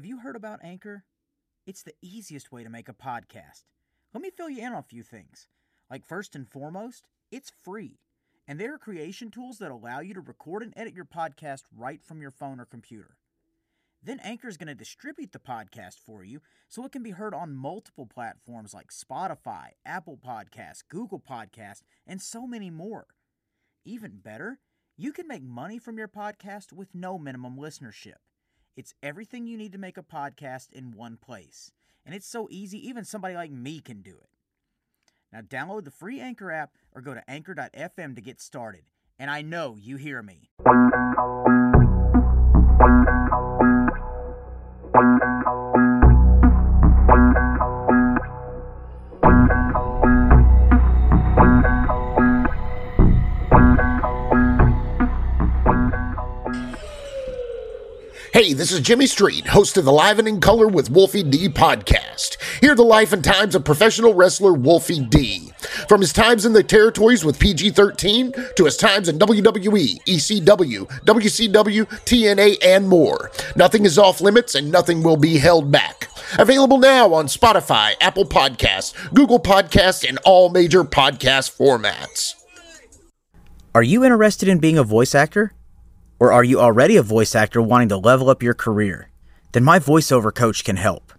Have you heard about Anchor? It's the easiest way to make a podcast. Let me fill you in on a few things. Like, first and foremost, it's free. And there are creation tools that allow you to record and edit your podcast right from your phone or computer. Then Anchor is going to distribute the podcast for you so it can be heard on multiple platforms like Spotify, Apple Podcasts, Google Podcasts, and so many more. Even better, you can make money from your podcast with no minimum listenership. It's everything you need to make a podcast in one place. And it's so easy, even somebody like me can do it. Now, download the free Anchor app or go to anchor.fm to get started. And I know you hear me. Hey, this is Jimmy Street, host of the Live and in Color with Wolfie D podcast. Hear the life and times of professional wrestler Wolfie D. From his times in the territories with PG 13 to his times in WWE, ECW, WCW, TNA, and more. Nothing is off limits and nothing will be held back. Available now on Spotify, Apple Podcasts, Google Podcasts, and all major podcast formats. Are you interested in being a voice actor? Or are you already a voice actor wanting to level up your career? Then my voiceover coach can help.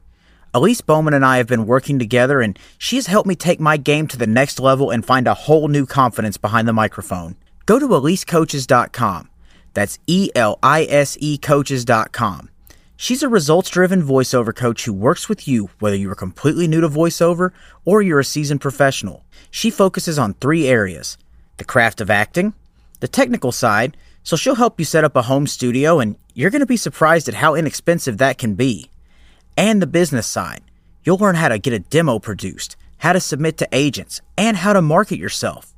Elise Bowman and I have been working together, and she has helped me take my game to the next level and find a whole new confidence behind the microphone. Go to elisecoaches.com. That's E L I S E coaches.com. She's a results driven voiceover coach who works with you whether you are completely new to voiceover or you're a seasoned professional. She focuses on three areas the craft of acting, the technical side, so she'll help you set up a home studio, and you're going to be surprised at how inexpensive that can be. And the business side. You'll learn how to get a demo produced, how to submit to agents, and how to market yourself.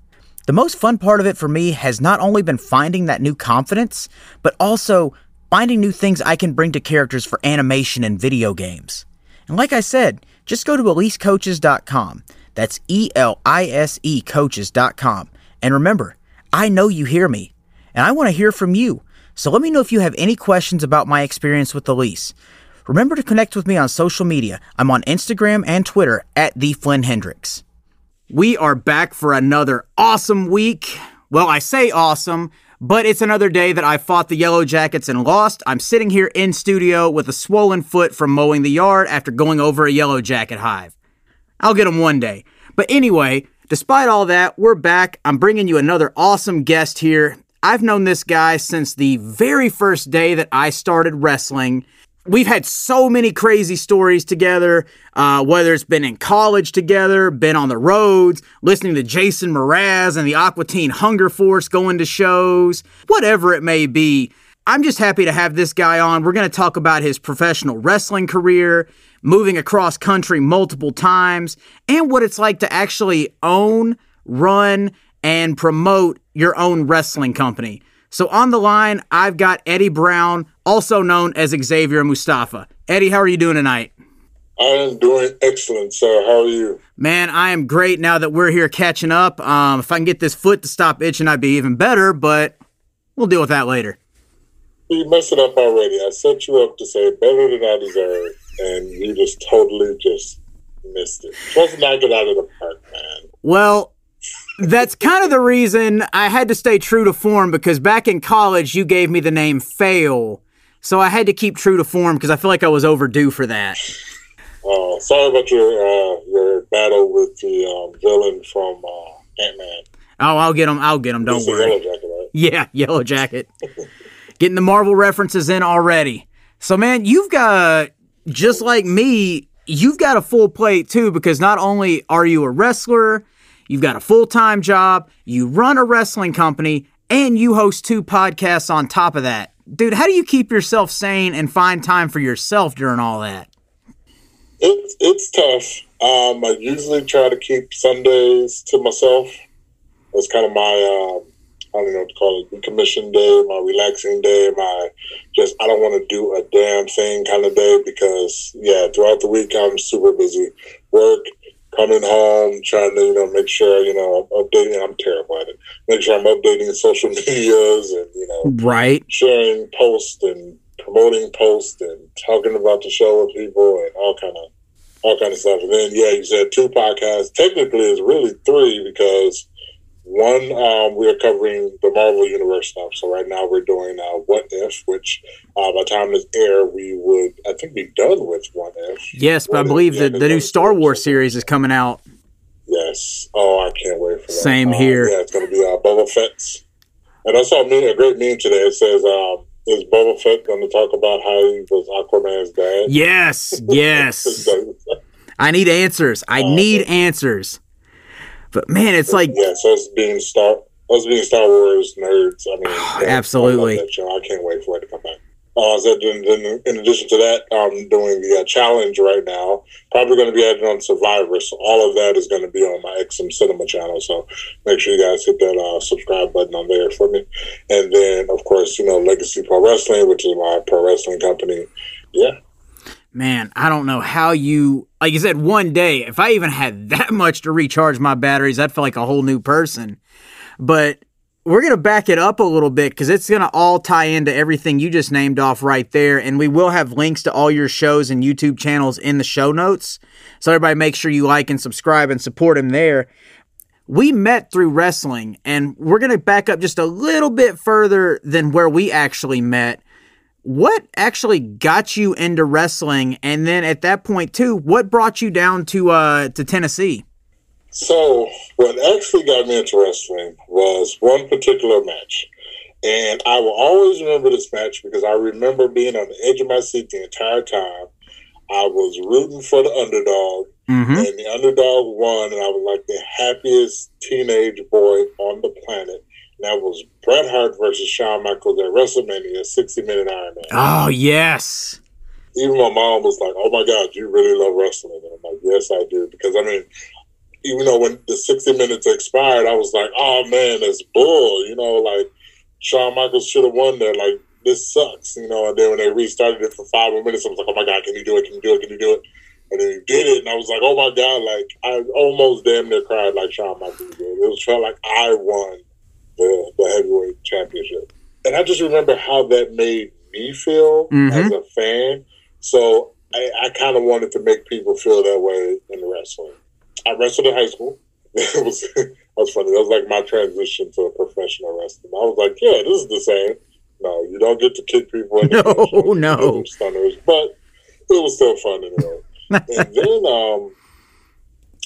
The most fun part of it for me has not only been finding that new confidence, but also finding new things I can bring to characters for animation and video games. And like I said, just go to elisecoaches.com. That's E L I S E coaches.com. And remember, I know you hear me and I want to hear from you. So let me know if you have any questions about my experience with Elise. Remember to connect with me on social media. I'm on Instagram and Twitter at the Flynn Hendrix. We are back for another awesome week. Well, I say awesome, but it's another day that I fought the Yellow Jackets and lost. I'm sitting here in studio with a swollen foot from mowing the yard after going over a Yellow Jacket hive. I'll get them one day. But anyway, despite all that, we're back. I'm bringing you another awesome guest here. I've known this guy since the very first day that I started wrestling. We've had so many crazy stories together, uh, whether it's been in college together, been on the roads, listening to Jason Mraz and the Aqua Teen Hunger Force going to shows, whatever it may be. I'm just happy to have this guy on. We're going to talk about his professional wrestling career, moving across country multiple times, and what it's like to actually own, run, and promote your own wrestling company. So on the line, I've got Eddie Brown, also known as Xavier Mustafa. Eddie, how are you doing tonight? I am doing excellent, sir. How are you? Man, I am great now that we're here catching up. Um, if I can get this foot to stop itching, I'd be even better, but we'll deal with that later. You messed it up already. I set you up to say better than I deserve, and you just totally just missed it. Just knock it out of the park, man. Well, that's kind of the reason I had to stay true to form because back in college you gave me the name Fail. So I had to keep true to form because I feel like I was overdue for that. Uh, sorry about your uh, your battle with the um, villain from uh, Ant Man. Oh, I'll get him. I'll get him. Don't worry. Yellow Jacket, right? Yeah, Yellow Jacket. Getting the Marvel references in already. So, man, you've got, just like me, you've got a full plate too, because not only are you a wrestler, you've got a full time job, you run a wrestling company, and you host two podcasts on top of that. Dude, how do you keep yourself sane and find time for yourself during all that? It's it's tough. Um, I usually try to keep Sundays to myself. That's kind of my um, I don't know what to call it, decommission day, my relaxing day, my just I don't want to do a damn thing kind of day because yeah, throughout the week I'm super busy. Work, coming home, trying to, you know, make sure, you know, I'm updating I'm terrible at it. Make sure I'm updating social medias and, you know, Right. sharing posts and promoting posts and talking about the show with people and all kind of all kind of stuff. And then yeah, you said two podcasts. Technically, it's really three because one um, we are covering the Marvel Universe stuff. So right now we're doing uh, What If, which uh, by the time this air, we would I think be done with What If. Yes, but What I believe If, the, the new Star Wars series is coming out. Yes. Oh, I can't wait for that. Same Um, here. Yeah, it's going to be uh, Boba Fett's. And I saw a, meme, a great meme today. It says, um, "Is Boba Fett going to talk about how he was Aquaman's dad?" Yes, yes. I need answers. I Oh, need answers. But man, it's like yeah. So it's being Star, us being Star Wars nerds. I mean, yeah, Absolutely. I. I can't wait for it to come back. Uh, so then, then in addition to that, I'm doing the uh, challenge right now. Probably going to be added on Survivor. So all of that is going to be on my XM Cinema channel. So make sure you guys hit that uh, subscribe button on there for me. And then, of course, you know, Legacy Pro Wrestling, which is my pro wrestling company. Yeah. Man, I don't know how you like you said one day, if I even had that much to recharge my batteries, I'd feel like a whole new person. But we're going to back it up a little bit because it's going to all tie into everything you just named off right there. And we will have links to all your shows and YouTube channels in the show notes. So everybody make sure you like and subscribe and support him there. We met through wrestling, and we're going to back up just a little bit further than where we actually met. What actually got you into wrestling? And then at that point, too, what brought you down to uh, to Tennessee? So, what actually got me into wrestling was one particular match. And I will always remember this match because I remember being on the edge of my seat the entire time. I was rooting for the underdog, Mm-hmm. and the underdog won, and I was like the happiest teenage boy on the planet. That was Bret Hart versus Shawn Michaels at WrestleMania, 60 minute Iron Man. Oh yes, even my mom was like, "Oh my God, you really love wrestling?" And I'm like, "Yes, I do." Because I mean, even though when the 60 minutes expired, I was like, "Oh man, that's bull," you know, like Shawn Michaels should have won there. Like this sucks, you know. And then when they restarted it for five more minutes, I was like, "Oh my God, can you do it? Can you do it? Can you do it?" And then he did it, and I was like, "Oh my God!" Like I almost damn near cried like Shawn Michaels did. It was felt like I won the the heavyweight championship, and I just remember how that made me feel Mhm. as a fan. So I, I kind of wanted to make people feel that way in the wrestling. I wrestled in high school. It was that was funny. That was like my transition to professional wrestling. I was like, yeah, this is the same. No, you don't get to kick people in the No, face. You don't no. stunners, but it was still fun anyway. and then, um,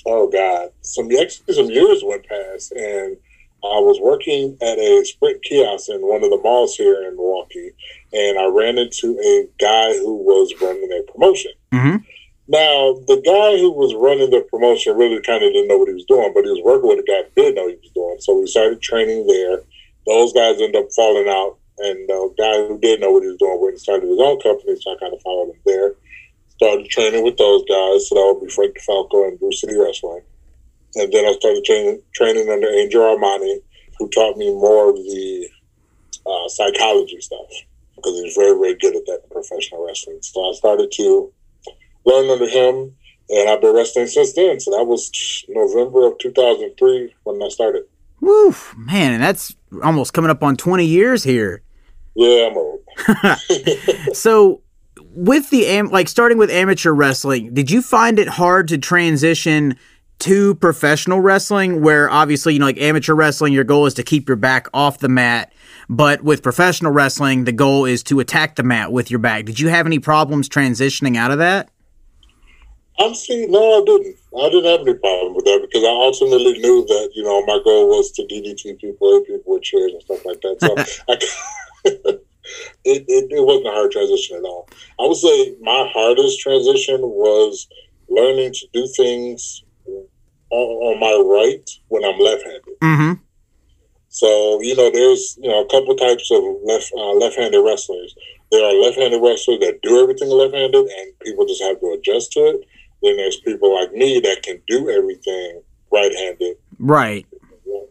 oh god, some some years went past, and I was working at a Sprint kiosk in one of the malls here in Milwaukee, and I ran into a guy who was running a promotion. Mhm. Now, the guy who was running the promotion really kind of didn't know what he was doing, but he was working with a guy who did know what he was doing. So we started training there. Those guys ended up falling out, and the guy who did know what he was doing went and started his own company, so I kind of followed him there. Started training with those guys, so that would be Frank DeFalco and Brew City Wrestling. And then I started training training under Angel Armani, who taught me more of the uh, psychology stuff because he's very, very good at that in professional wrestling. So I started to learn under him, and I've been wrestling since then. So that was November of 2003 when I started. Woo, man, and that's almost coming up on twenty years here. Yeah, I'm old. So, with the am like starting with amateur wrestling, did you find it hard to transition to professional wrestling? Where obviously, you know, like amateur wrestling, your goal is to keep your back off the mat, but with professional wrestling, the goal is to attack the mat with your back. Did you have any problems transitioning out of that? Honestly, no, I didn't. I didn't have any problem with that because I ultimately knew that you know my goal was to DDT people, hit people with chairs and stuff like that. So I, it, it it wasn't a hard transition at all. I would say my hardest transition was learning to do things on, on my right when I'm left-handed. Mm-hmm. So you know, there's you know a couple types of left uh, left-handed wrestlers. There are left-handed wrestlers that do everything left-handed, and people just have to adjust to it. Then there's people like me that can do everything right-handed. Right.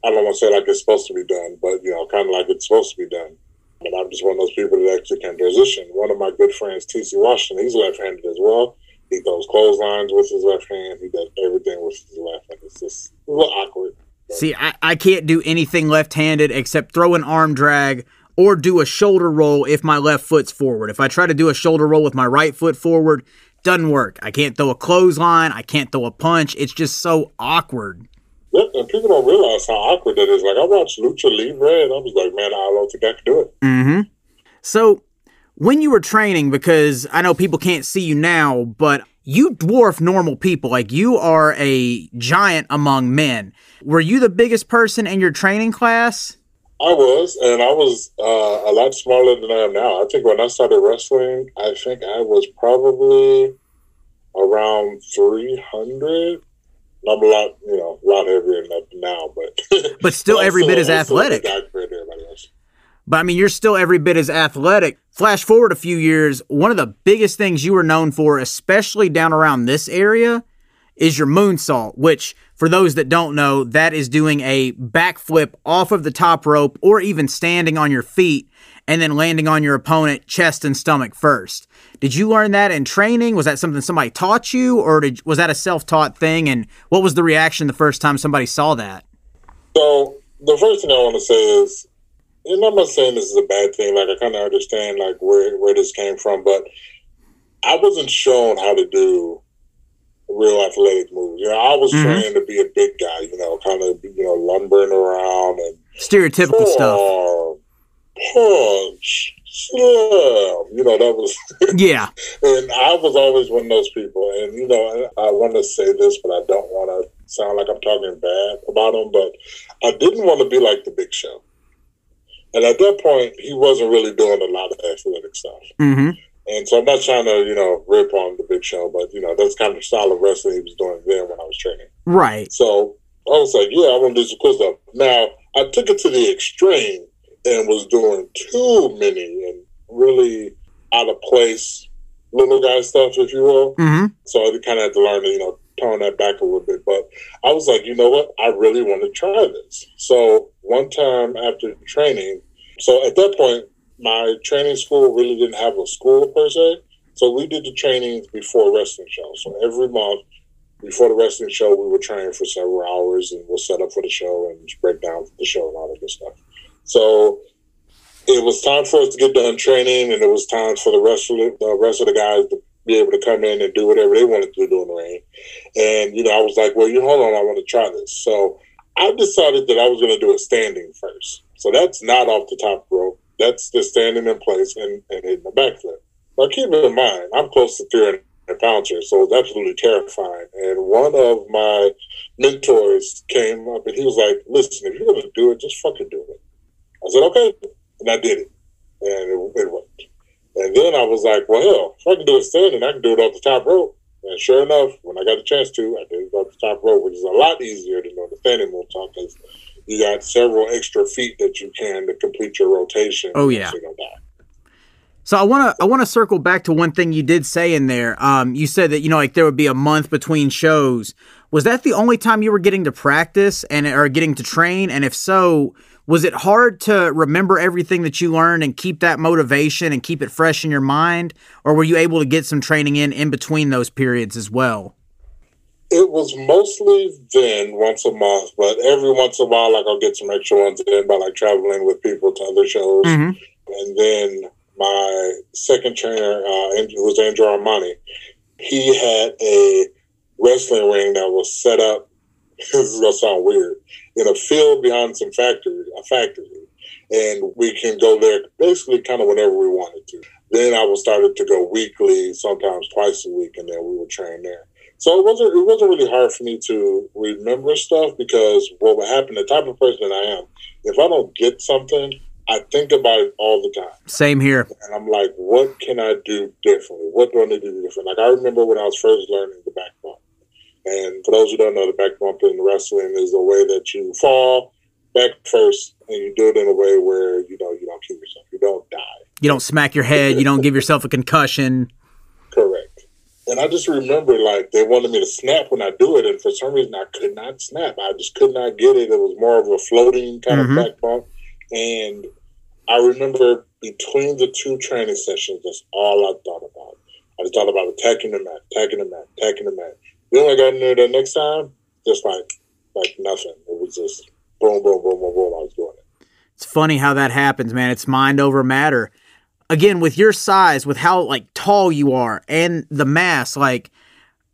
I don't want to say like it's supposed to be done, but you know, kind of like it's supposed to be done. And I'm just one of those people that actually can transition. One of my good friends, TC Washington, he's left-handed as well. He throws clotheslines with his left hand. He does everything with his left hand. It's just a little awkward. See, I, I can't do anything left handed except throw an arm drag or do a shoulder roll if my left foot's forward. If I try to do a shoulder roll with my right foot forward, doesn't work. I can't throw a clothesline. I can't throw a punch. It's just so awkward. Yep, and people don't realize how awkward that is. Like I watched Lucha Libre, and I was like, man, I don't think I can do it. Mm-hmm. So when you were training, because I know people can't see you now, but you dwarf normal people. Like you are a giant among men. Were you the biggest person in your training class? I was, and I was uh, a lot smaller than I am now. I think when I started wrestling, I think I was probably around 300. I'm a lot, you know, a lot heavier than that now, but but still every bit as athletic. But I mean, you're still every bit as athletic. Flash forward a few years, one of the biggest things you were known for, especially down around this area, is your moonsault, which, for those that don't know, that is doing a backflip off of the top rope or even standing on your feet and then landing on your opponent chest and stomach first. Did you learn that in training? Was that something somebody taught you or did, was that a self-taught thing and what was the reaction the first time somebody saw that? So, the first thing I want to say is and I'm not saying this is a bad thing. Like I kind of understand like where where this came from, but I wasn't shown how to do real athletic moves. You know, I was mm-hmm. trained to be a big guy. You know, kind of you know lumbering around and stereotypical stuff. Punch, slam. You know that was yeah. and I was always one of those people. And you know, I, I want to say this, but I don't want to sound like I'm talking bad about him. But I didn't want to be like the Big Show. And at that point, he wasn't really doing a lot of athletic stuff. Mm-hmm. And so I'm not trying to, you know, rip on the Big Show, but you know, that's kind of the style of wrestling he was doing then when I was training. Right. So I was like, yeah, I want to do some cool stuff. Now I took it to the extreme and was doing too many and really out of place little guy stuff, if you will. Mm-hmm. So I kind of had to learn to, you know, tone that back a little bit. But I was like, you know what? I really want to try this. So one time after training, so at that point, my training school really didn't have a school per se. So we did the trainings before wrestling show. So every month before the wrestling show, we would train for several hours and we'll set up for the show and break down the show and all that good stuff. So it was time for us to get done training, and it was time for the rest of the, the rest of the guys to be able to come in and do whatever they wanted to do in the ring. And you know, I was like, "Well, you hold on, I want to try this." So I decided that I was going to do it standing first. So that's not off the top rope. That's just standing in place and, and hitting the backflip. Now, keep in mind, I'm close to 300 pounds here, so it's absolutely terrifying. And one of my mentors came up and he was like, listen, if you're going to do it, just fucking do it. I said, okay. And I did it. And it, it worked. And then I was like, well, hell, if I can do it standing, I can do it off the top rope. And sure enough, when I got the chance to, I did it off the top rope, which is a lot easier than on the standing moonsault because you got several extra feet that you can to complete your rotation. Oh yeah. So I want to I want to circle back to one thing you did say in there. Um, you said that you know like there would be a month between shows. Was that the only time you were getting to practice and or getting to train? And if so, was it hard to remember everything that you learned and keep that motivation and keep it fresh in your mind, or were you able to get some training in in between those periods as well? It was mostly then once a month, but every once in a while, like I'll get some extra ones in by like traveling with people to other shows. Mm-hmm. And then my second trainer, uh, was Andrew Armani, he had a wrestling ring that was set up. this is gonna sound weird in a field behind some factory, a factory, and we can go there basically kind of whenever we wanted to. Then I was started to go weekly, sometimes twice a week, and then we would train there. So it wasn't it wasn't really hard for me to remember stuff because what would happen, the type of person I am, if I don't get something, I think about it all the time. Same here. And I'm like, what can I do differently? What do I need to do different? Like I remember when I was first learning the back bump. And for those who don't know, the back bump in wrestling is the way that you fall back first and you do it in a way where you know you don't kill yourself. You don't die. You don't smack your head, you don't give yourself a concussion. Correct. And I just remember like they wanted me to snap when I do it, and for some reason I could not snap. I just could not get it. It was more of a floating kind mm-hmm. of back bump. And I remember between the two training sessions, that's all I thought about. I just thought about attacking the mat, attacking the mat, attacking the mat. Then I got in there the next time, just like like nothing. It was just boom, boom, boom, boom, boom. I was doing it. It's funny how that happens, man. It's mind over matter. Again, with your size, with how like tall you are and the mass, like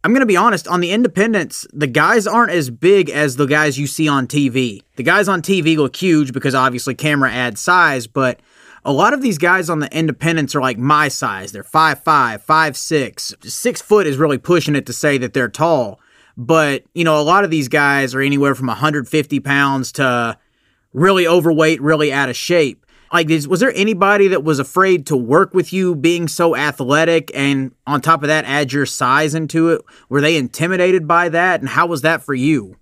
I'm to be honest, on the independents, the guys aren't as big as the guys you see on TV. The guys on TV look huge because obviously camera adds size, but a lot of these guys on the independents are like my size. They're 5'5, 5'6. Six foot is really pushing it to say that they're tall. But, you know, a lot of these guys are anywhere from 150 pounds to really overweight, really out of shape. Like, is, was there anybody that was afraid to work with you being so athletic and on top of that, add your size into it? Were they intimidated by that? And how was that for you?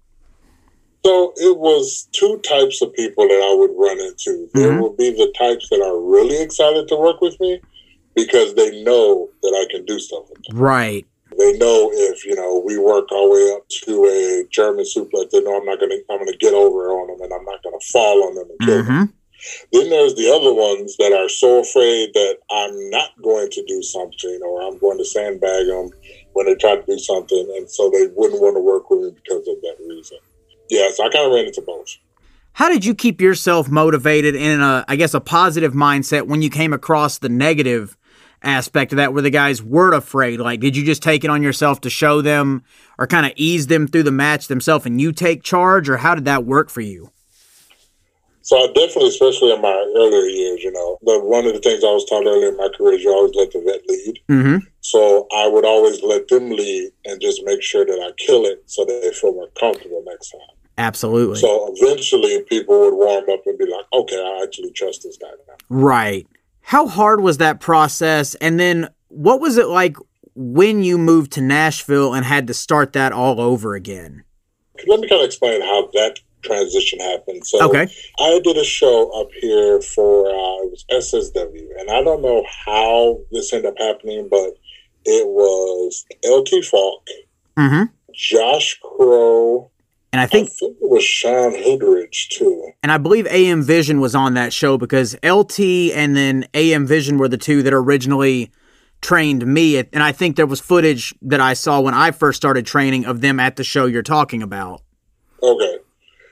So it was two types of people that I would run into. There Mhm. would be the types that are really excited to work with me because they know that I can do stuff with them. Right. They know if you know we work our way up to a German suplex, they know I'm not gonna I'm gonna get over on them and I'm not gonna fall on them and kill them. Then there's the other ones that are so afraid that I'm not going to do something or I'm going to sandbag them when they try to do something, and so they wouldn't want to work with me because of that reason. Yeah, so I kind of ran into both. How did you keep yourself motivated in a, I guess, a positive mindset when you came across the negative aspect of that, where the guys were afraid? Like, did you just take it on yourself to show them or kind of ease them through the match themselves and you take charge, or how did that work for you? So I definitely, especially in my earlier years, you know, the, one of the things I was taught earlier in my career is you always let the vet lead. Mm-hmm. So I would always let them lead and just make sure that I kill it so that they feel more comfortable next time. Absolutely. So eventually people would warm up and be like, okay, I actually trust this guy now. right. How hard was that process? And then what was it like when you moved to Nashville and had to start that all over again? Let me kind of explain how that transition happened. So Okay. I did a show up here for uh, it was SSW, and I don't know how this ended up happening, but it was LT Falk, Mm-hmm. Josh Crow, And I I think think it was Sean Hoodridge too. And I believe AM Vision was on that show because LT and then AM Vision were the two that originally trained me. And I think there was footage that I saw when I first started training of them at the show you're talking about. Okay.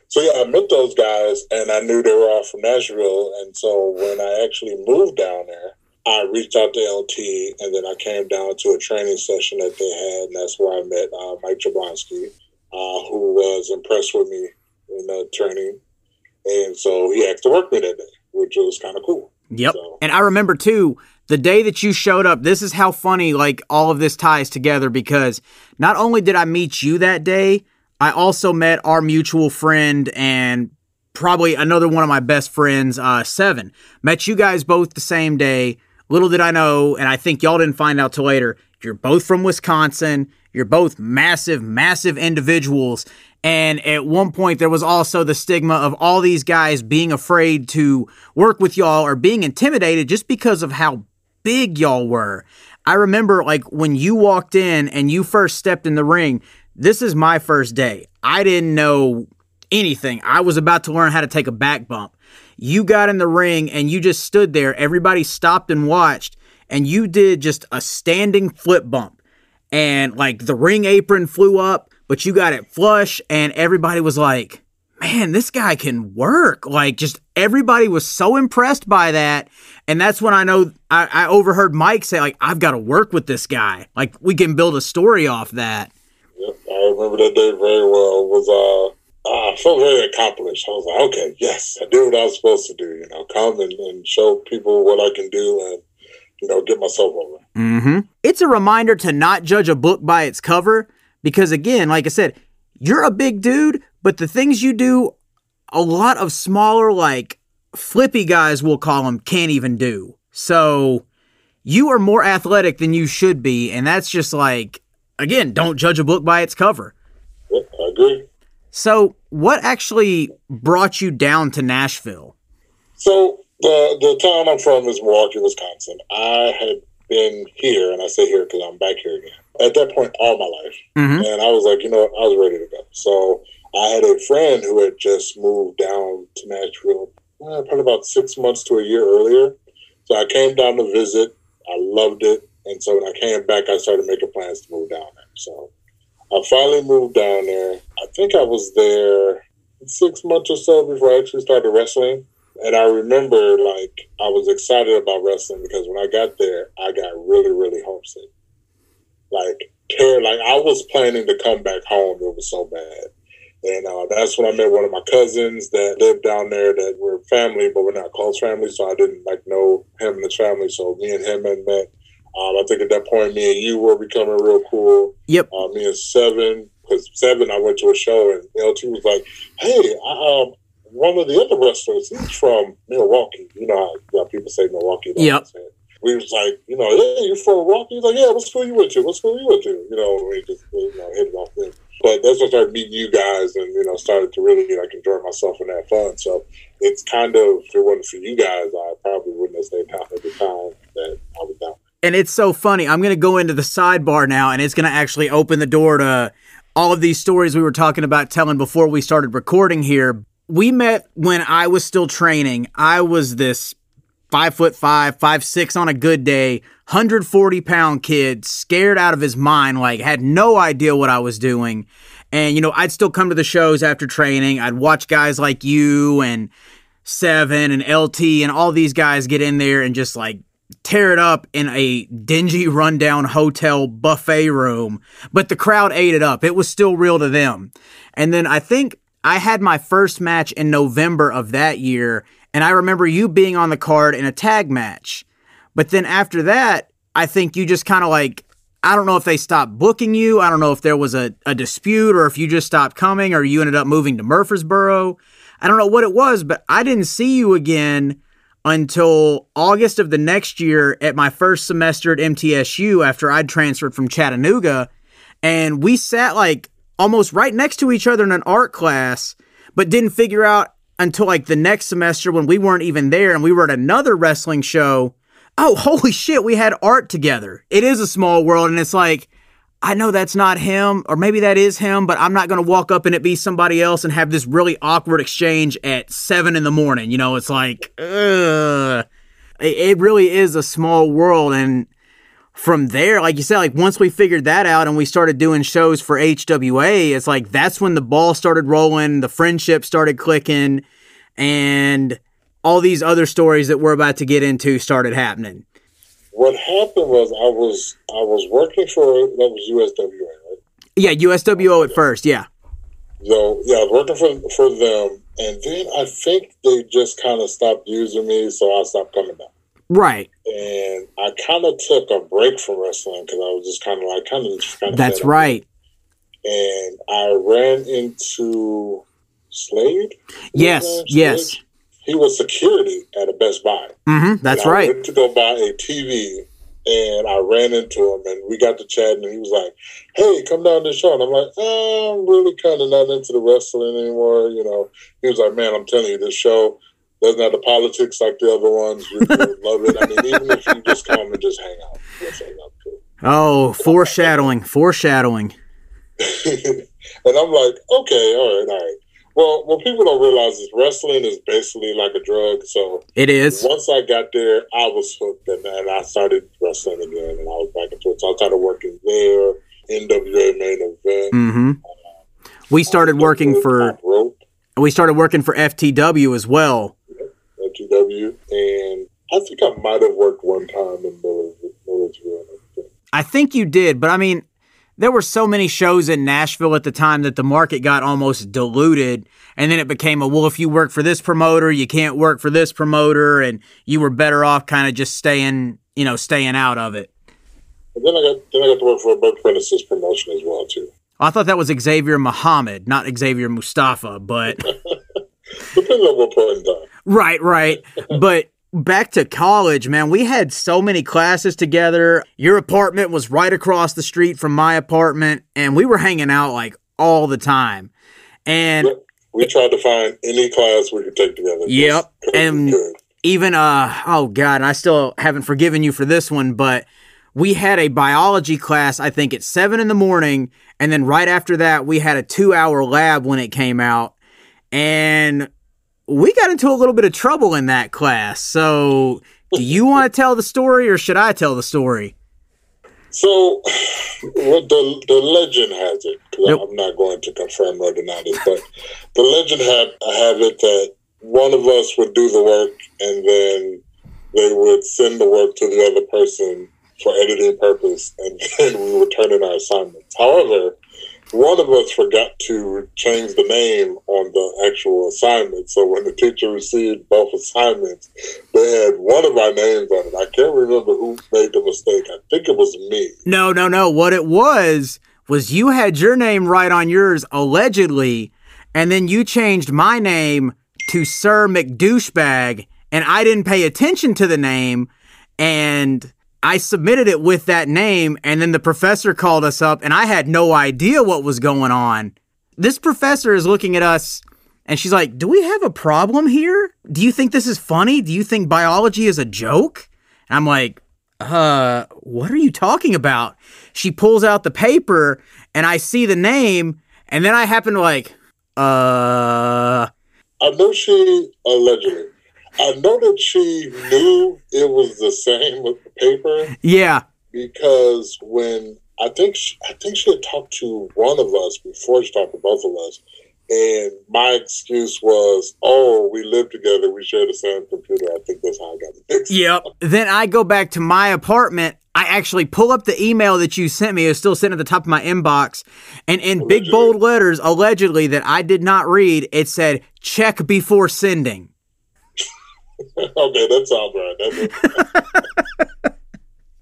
So yeah, I met those guys, and I knew they were all from Nashville. And so when I actually moved down there, I reached out to LT, and then I came down to a training session that they had, and that's where I met uh, Mike Jablonski, uh, who was impressed with me in the training, and so he asked to work me that day, which was kind of cool. Yep. So- And I remember too, the day that you showed up, this is how funny like all of this ties together because not only did I meet you that day, I also met our mutual friend and probably another one of my best friends, uh, Seven. Met you guys both the same day. Little did I know, and I think y'all didn't find out till later, you're both from Wisconsin. You're both massive, massive individuals. And at one point, there was also the stigma of all these guys being afraid to work with y'all or being intimidated just because of how big y'all were. I remember, like, when you walked in and you first stepped in the ring, this is my first day. I didn't know anything. I was about to learn how to take a back bump. You got in the ring and you just stood there. Everybody stopped and watched, and you did just a standing flip bump. And like the ring apron flew up, but you got it flush, and everybody was like, man, this guy can work. Like, just everybody was so impressed by that. And that's when I know I, I overheard Mike say, like, I've got to work with this guy. Like, we can build a story off that. I remember that day very well. It was uh, I felt very accomplished. I was like, okay, yes, I did what I was supposed to do. You know, come and, and show people what I can do, and you know, get myself over. Mm-hmm. It's a reminder to not judge a book by its cover because, again, like I said, you're a big dude, but the things you do, a lot of smaller, like flippy guys, we'll call them, can't even do. So you are more athletic than you should be. And that's just like, again, don't judge a book by its cover. Yep, I agree. So, what actually brought you down to Nashville? So the the town I'm from is Milwaukee, Wisconsin. I had been here, and I say here because I'm back here again. At that point, all my life, Mhm. and I was like, you know what, I was ready to go. So I had a friend who had just moved down to Nashville, uh, probably about six months to a year earlier. So I came down to visit. I loved it, and so when I came back, I started making plans to move down there. So I finally moved down there. I think I was there six months or so before I actually started wrestling and I remember like I was excited about wrestling because when I got there, I got really, really homesick. Like, care, like I was planning to come back home. It was so bad. And uh, that's when I met one of my cousins that lived down there that were family, but we're not close family. So I didn't like know him and his family. So me and him had met. Um, I think at that point, me and you were becoming real cool. Yep. Uh, me and Seven, because Seven, I went to a show and LT was like, "Hey, I, um, one of the other wrestlers, he's from Milwaukee. You know how, people say Milwaukee. Yep. We was like, you know, hey, you're from Milwaukee? He's like, yeah, what school you went to? What school you went to? You know, we just you know, hit it off there. But that's when I started meeting you guys and, you know, started to really like enjoy myself and have fun. So it's kind of, if it wasn't for you guys, I probably wouldn't have stayed down at the time that I was down. And it's so funny. I'm going to go into the sidebar now, and it's going to actually open the door to all of these stories we were talking about telling before we started recording here. We met when I was still training. I was this five foot five, five six on a good day, 140 pound kid, scared out of his mind, like had no idea what I was doing. And, you know, I'd still come to the shows after training. I'd watch guys like you and Seven and LT and all these guys get in there and just like tear it up in a dingy, rundown hotel buffet room. But the crowd ate it up. It was still real to them. And then I think I had my first match in November of that year and I remember you being on the card in a tag match. But then after that, I think you just kind of like, I don't know if they stopped booking you. I don't know if there was a, a dispute or if you just stopped coming or you ended up moving to Murfreesboro. I don't know what it was, but I didn't see you again until August of the next year at my first semester at MTSU after I'd transferred from Chattanooga. And we sat like almost right next to each other in an art class, but didn't figure out until like the next semester when we weren't even there and we were at another wrestling show. Oh, holy shit, we had art together. It is a small world and it's like, I know that's not him, or maybe that is him, but I'm not going to walk up and it be somebody else and have this really awkward exchange at seven in the morning. You know, it's like, ugh. It really is a small world. And from there, like you said, like once we figured that out and we started doing shows for HWA, it's like that's when the ball started rolling, the friendship started clicking, and all these other stories that we're about to get into started happening. What happened was I was I was working for that was USWA, right? Yeah, USWO at first, yeah. So yeah, I was working for for them, and then I think they just kind of stopped using me, so I stopped coming back. Right. And I kind of took a break from wrestling because I was just kind of like, kind of just kind of. That's right. And I ran into Slade. Yes, yes. He was security at a Best Buy. Mm-hmm, that's right. went to go buy a TV, and I ran into him, and we got to chatting, and he was like, "Hey, come down to the show." And I'm like, "I'm really kind of not into the wrestling anymore." You know, he was like, "Man, I'm telling you, this show." doesn't have the politics like the other ones. You love it. I mean, even if you just come and just hang out, yes, hang out cool. Oh, foreshadowing, foreshadowing. and I'm like, okay, all right, all right. Well, what people don't realize is wrestling is basically like a drug. So it is. Once I got there, I was hooked, and, and I started wrestling again, and I was back into it. So I started working there, NWA main event. Mm-hmm. Uh, we started working for. We started working for FTW as well. FTW, and I think I might have worked one time in Millersville. I think you did, but I mean, there were so many shows in Nashville at the time that the market got almost diluted. And then it became a well, if you work for this promoter, you can't work for this promoter, and you were better off kind of just staying, you know, staying out of it. And then I got then I got to work for a Bert Prentice's promotion as well too. Oh, I thought that was Xavier Muhammad, not Xavier Mustafa, but depends on what point in time. Right, right. but back to college, man, we had so many classes together. Your apartment was right across the street from my apartment, and we were hanging out like all the time. And we tried to find any class we could take together. Yep. And even uh oh god, I still haven't forgiven you for this one, but we had a biology class, I think at seven in the morning, and then right after that we had a two hour lab when it came out. And we got into a little bit of trouble in that class. So, do you want to tell the story or should I tell the story? So, well, the the legend has it. Nope. I'm not going to confirm or deny this, but the legend had have it that one of us would do the work and then they would send the work to the other person for editing purpose and then we would turn in our assignments. However, one of us forgot to change the name on the actual assignment. So when the teacher received both assignments, they had one of our names on it. I can't remember who made the mistake. I think it was me. No, no, no. What it was was you had your name right on yours allegedly, and then you changed my name to Sir McDouchebag, and I didn't pay attention to the name, and I submitted it with that name, and then the professor called us up, and I had no idea what was going on. This professor is looking at us, and she's like, Do we have a problem here? Do you think this is funny? Do you think biology is a joke? And I'm like, Uh, what are you talking about? She pulls out the paper, and I see the name, and then I happen to like, Uh, she allegedly. I know that she knew it was the same with the paper yeah, because when I think she, I think she had talked to one of us before she talked to both of us, and my excuse was, "Oh, we live together. We share the same computer." I think that's how I got it mixed. Yep. Then I go back to my apartment. I actually pull up the email that you sent me. It's still sitting at the top of my inbox. And in big bold letters, allegedly, that I did not read, it said, check before sending. okay, that sounds right. That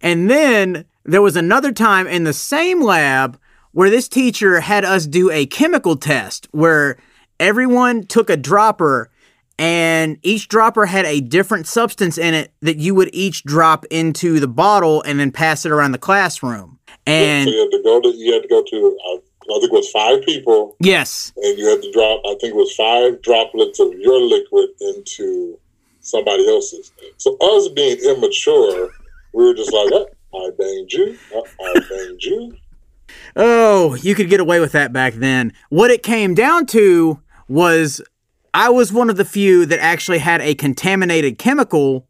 And then there was another time in the same lab where this teacher had us do a chemical test where everyone took a dropper and each dropper had a different substance in it that you would each drop into the bottle and then pass it around the classroom. And so you had to go to you had to go to uh, I think it was five people, yes, and you had to drop. I think it was five droplets of your liquid into somebody else's. So us being immature, we were just like, oh, "I banged you, uh, I banged you." Oh, you could get away with that back then. What it came down to was I was one of the few that actually had a contaminated chemical.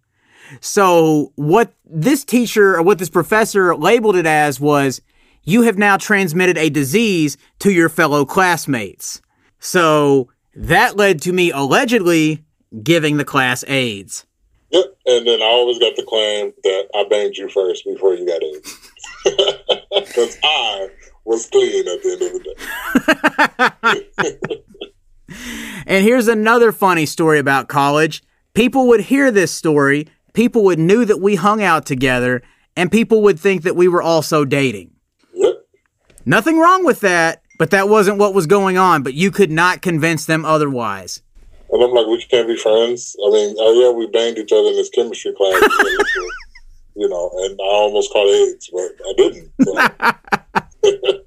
So, what this teacher or what this professor labeled it as was you have now transmitted a disease to your fellow classmates. So, that led to me allegedly giving the class AIDS. Yep, and then I always got the claim that I banged you first before you got AIDS, because I was clean at the end of the day. And here's another funny story about college. People would hear this story, people would knew that we hung out together, and people would think that we were also dating. Yep. Nothing wrong with that, but that wasn't what was going on, but you could not convince them otherwise. And I'm like, we can't be friends. I mean, oh yeah, we banged each other in this chemistry class, you know, and I almost caught AIDS, but I didn't. So.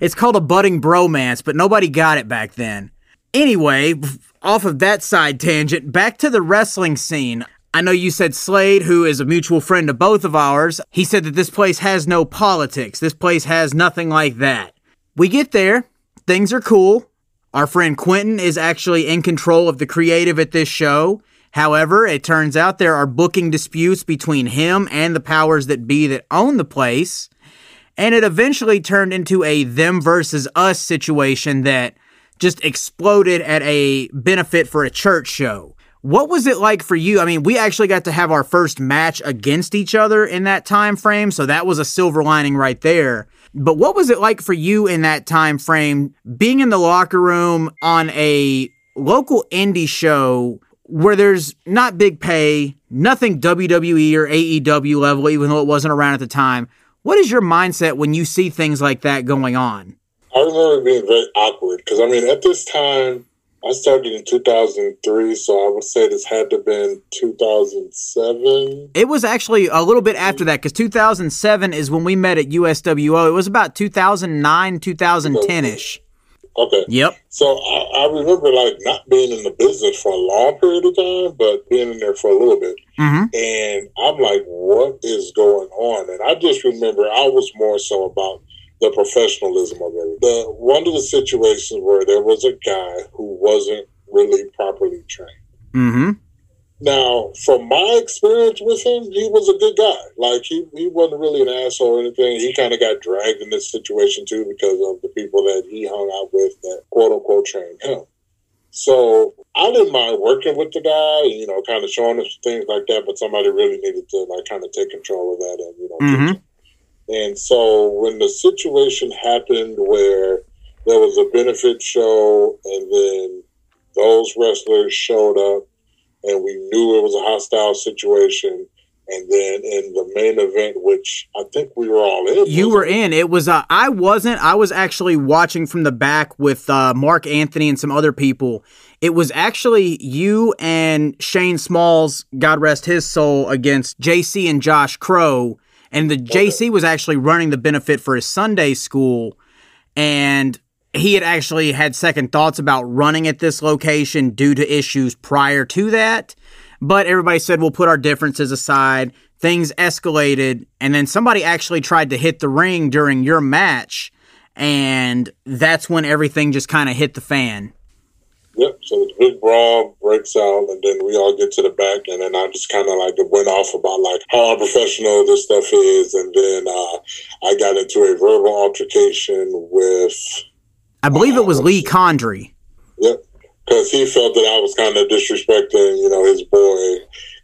It's called a budding bromance, but nobody got it back then. Anyway, off of that side tangent, back to the wrestling scene. I know you said Slade, who is a mutual friend of both of ours, he said that this place has no politics. This place has nothing like that. We get there, things are cool. Our friend Quentin is actually in control of the creative at this show. However, it turns out there are booking disputes between him and the powers that be that own the place. And it eventually turned into a them versus us situation that just exploded at a benefit for a church show. What was it like for you? I mean, we actually got to have our first match against each other in that time frame, so that was a silver lining right there. But what was it like for you in that time frame being in the locker room on a local indie show where there's not big pay, nothing WWE or AEW level even though it wasn't around at the time. What is your mindset when you see things like that going on? I remember being very awkward because I mean, at this time, I started in 2003, so I would say this had to have been 2007. It was actually a little bit after that because 2007 is when we met at USWO. It was about 2009, 2010 ish. Okay. Yep. So I, I remember like not being in the business for a long period of time, but being in there for a little bit. hmm And I'm like, what is going on? And I just remember I was more so about the professionalism of it. The one of the situations where there was a guy who wasn't really properly trained. hmm Now, from my experience with him, he was a good guy. Like he, he wasn't really an asshole or anything. He kind of got dragged in this situation too because of the people that he hung out with that quote unquote trained him. So I didn't mind working with the guy, you know, kind of showing him things like that. But somebody really needed to like kind of take control of that and you know. Mhm. And so when the situation happened where there was a benefit show and then those wrestlers showed up and we knew it was a hostile situation. And then in the main event, which I think we were all in. You were in. It was. Uh, I wasn't. I was actually watching from the back with uh, Mark Anthony and some other people. It was actually you and Shane Smalls, God rest his soul, against JC and Josh Crow. And the JC was actually running the benefit for his Sunday school, and he had actually had second thoughts about running at this location due to issues prior to that. But everybody said we'll put our differences aside. Things escalated, and then somebody actually tried to hit the ring during your match, and that's when everything just kind of hit the fan. Yep. So the big brawl breaks out, and then we all get to the back, and then I just kind of like went off about like how unprofessional this stuff is, and then uh, I got into a verbal altercation with I believe it was Lee Condry. Yep. Because he felt that I was kind of disrespecting, you know, his boy.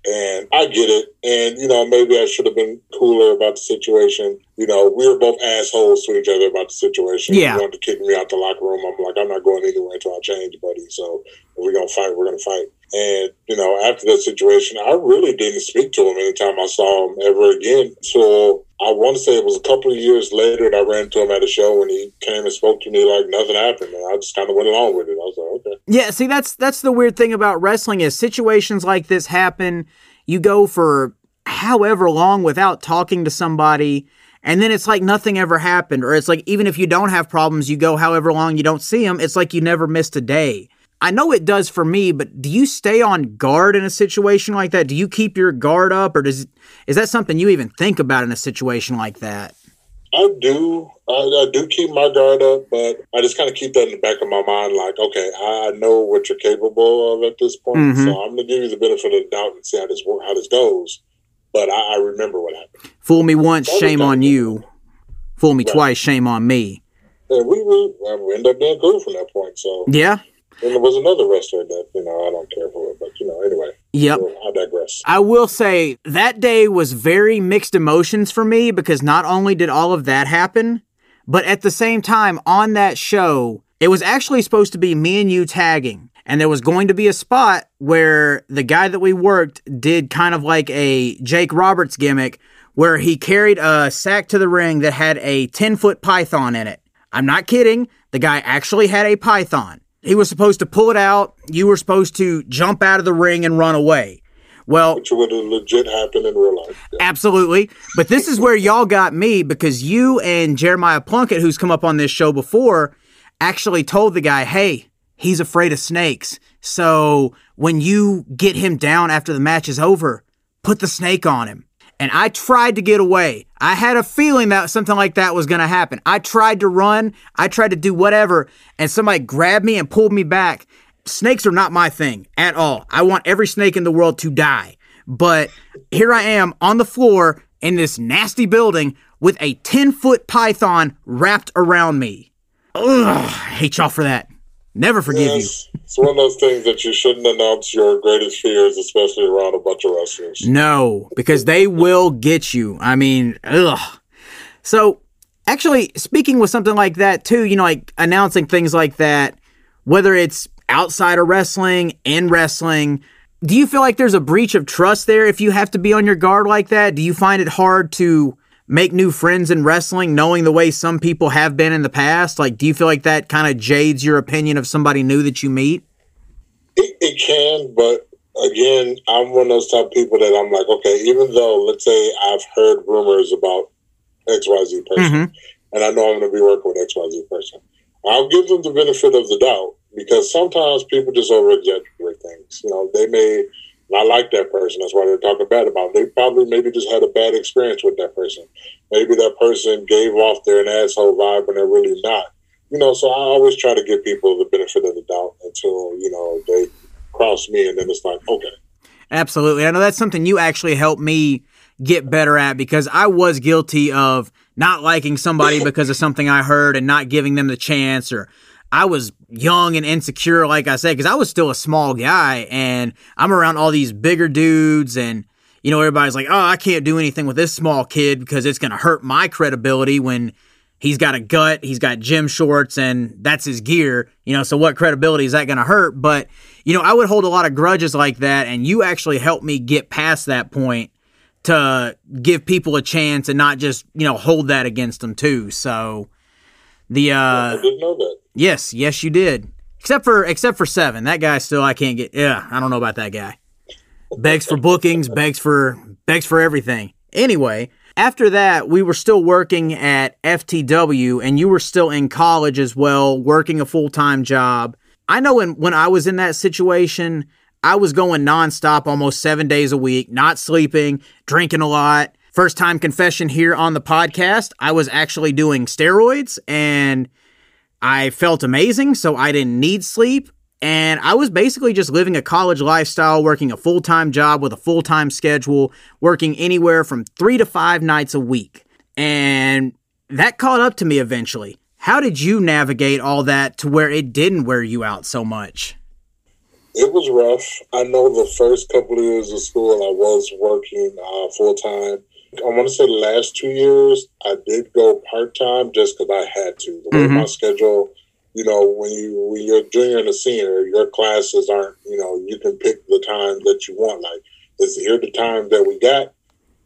And I get it. And, you know, maybe I should have been cooler about the situation. You know, we were both assholes to each other about the situation. Yeah. He wanted to kick me out the locker room. I'm like, I'm not going anywhere until I change, buddy. So if we're going to fight, we're going to fight. And, you know, after that situation, I really didn't speak to him anytime I saw him ever again. So I want to say it was a couple of years later that I ran into him at a show and he came and spoke to me like nothing happened. And I just kind of went along with it. I was like, okay. Yeah, see that's that's the weird thing about wrestling is situations like this happen. You go for however long without talking to somebody and then it's like nothing ever happened or it's like even if you don't have problems you go however long you don't see them it's like you never missed a day. I know it does for me, but do you stay on guard in a situation like that? Do you keep your guard up or does is that something you even think about in a situation like that? I do. I, I do keep my guard up, but I just kind of keep that in the back of my mind. Like, okay, I know what you're capable of at this point, Mhm. so I'm gonna give you the benefit of the doubt and see how this how this goes. But I, I remember what happened, Fool me once, shame on you. Fool me Right. twice, shame on me. and we we, we ended up being cool from that point. So, Yeah. And there was another wrestler that you know I don't care for, but you know, anyway, Yep. so I digress. I will say that day was very mixed emotions for me because not only did all of that happen, but at the same time on that show, it was actually supposed to be me and you tagging. And there was going to be a spot where the guy that we worked did kind of like a Jake Roberts gimmick where he carried a sack to the ring that had a 10 foot python in it. I'm not kidding. The guy actually had a python. He was supposed to pull it out. You were supposed to jump out of the ring and run away. Well, Which would have legit happened in real life. Yeah. Absolutely. But this is where y'all got me because you and Jeremiah Plunkett, who's come up on this show before, actually told the guy, hey, he's afraid of snakes. So when you get him down after the match is over, put the snake on him. And I tried to get away. I had a feeling that something like that was going to happen. I tried to run, I tried to do whatever, and somebody grabbed me and pulled me back. Snakes are not my thing at all. I want every snake in the world to die. But here I am on the floor in this nasty building with a 10 foot python wrapped around me. Ugh, I hate y'all for that. Never forgive you. Yes, it's one of those things that you shouldn't announce your greatest fears, especially around a bunch of wrestlers. No, because they will get you. I mean, ugh. So, actually, speaking with something like that too, you know, like announcing things like that, whether it's outside of wrestling, in wrestling, do you feel like there's a breach of trust there if you have to be on your guard like that? Do you find it hard to make new friends in wrestling knowing the way some people have been in the past? Like, do you feel like that kind of jades your opinion of somebody new that you meet? It, it can, but again, I'm one of those type of people that I'm like, okay, even though let's say I've heard rumors about XYZ person, Mhm. and I know I'm going to be working with XYZ person, I'll give them the benefit of the doubt because sometimes people just over exaggerate things. You know, they may not like that person. That's why they're talking bad about. Them. They probably maybe just had a bad experience with that person. Maybe that person gave off they're an asshole vibe when they're really not. You know, so I always try to give people the benefit of the doubt until you know they cross me, and then it's like, okay, Absolutely. I know that's something you actually helped me get better at because I was guilty of not liking somebody because of something I heard and not giving them the chance or I was young and insecure, like I said, because I was still a small guy and I'm around all these bigger dudes and you know, everybody's like, oh, I can't do anything with this small kid because it's going to hurt my credibility when he's got a gut, he's got gym shorts, and that's his gear. You know, so what credibility is that going to hurt? But, you know, I would hold a lot of grudges like that, and you actually helped me get past that point to give people a chance and not just, you know, hold that against them too. So, the, uh, I didn't know that. Yes, yes, you did. Except for, except for seven. That guy still, I can't get, yeah, I don't know about that guy begs for bookings, begs for begs for everything. Anyway, after that, we were still working at FTW and you were still in college as well, working a full-time job. I know when when I was in that situation, I was going nonstop almost 7 days a week, not sleeping, drinking a lot. First time confession here on the podcast, I was actually doing steroids and I felt amazing, so I didn't need sleep. And I was basically just living a college lifestyle, working a full time job with a full time schedule, working anywhere from three to five nights a week. And that caught up to me eventually. How did you navigate all that to where it didn't wear you out so much? It was rough. I know the first couple of years of school, I was working uh, full time. I want to say the last two years, I did go part time just because I had to. The way mm-hmm. my schedule you know, when you when you're junior and a senior, your classes aren't, you know, you can pick the time that you want. Like, is here the time that we got?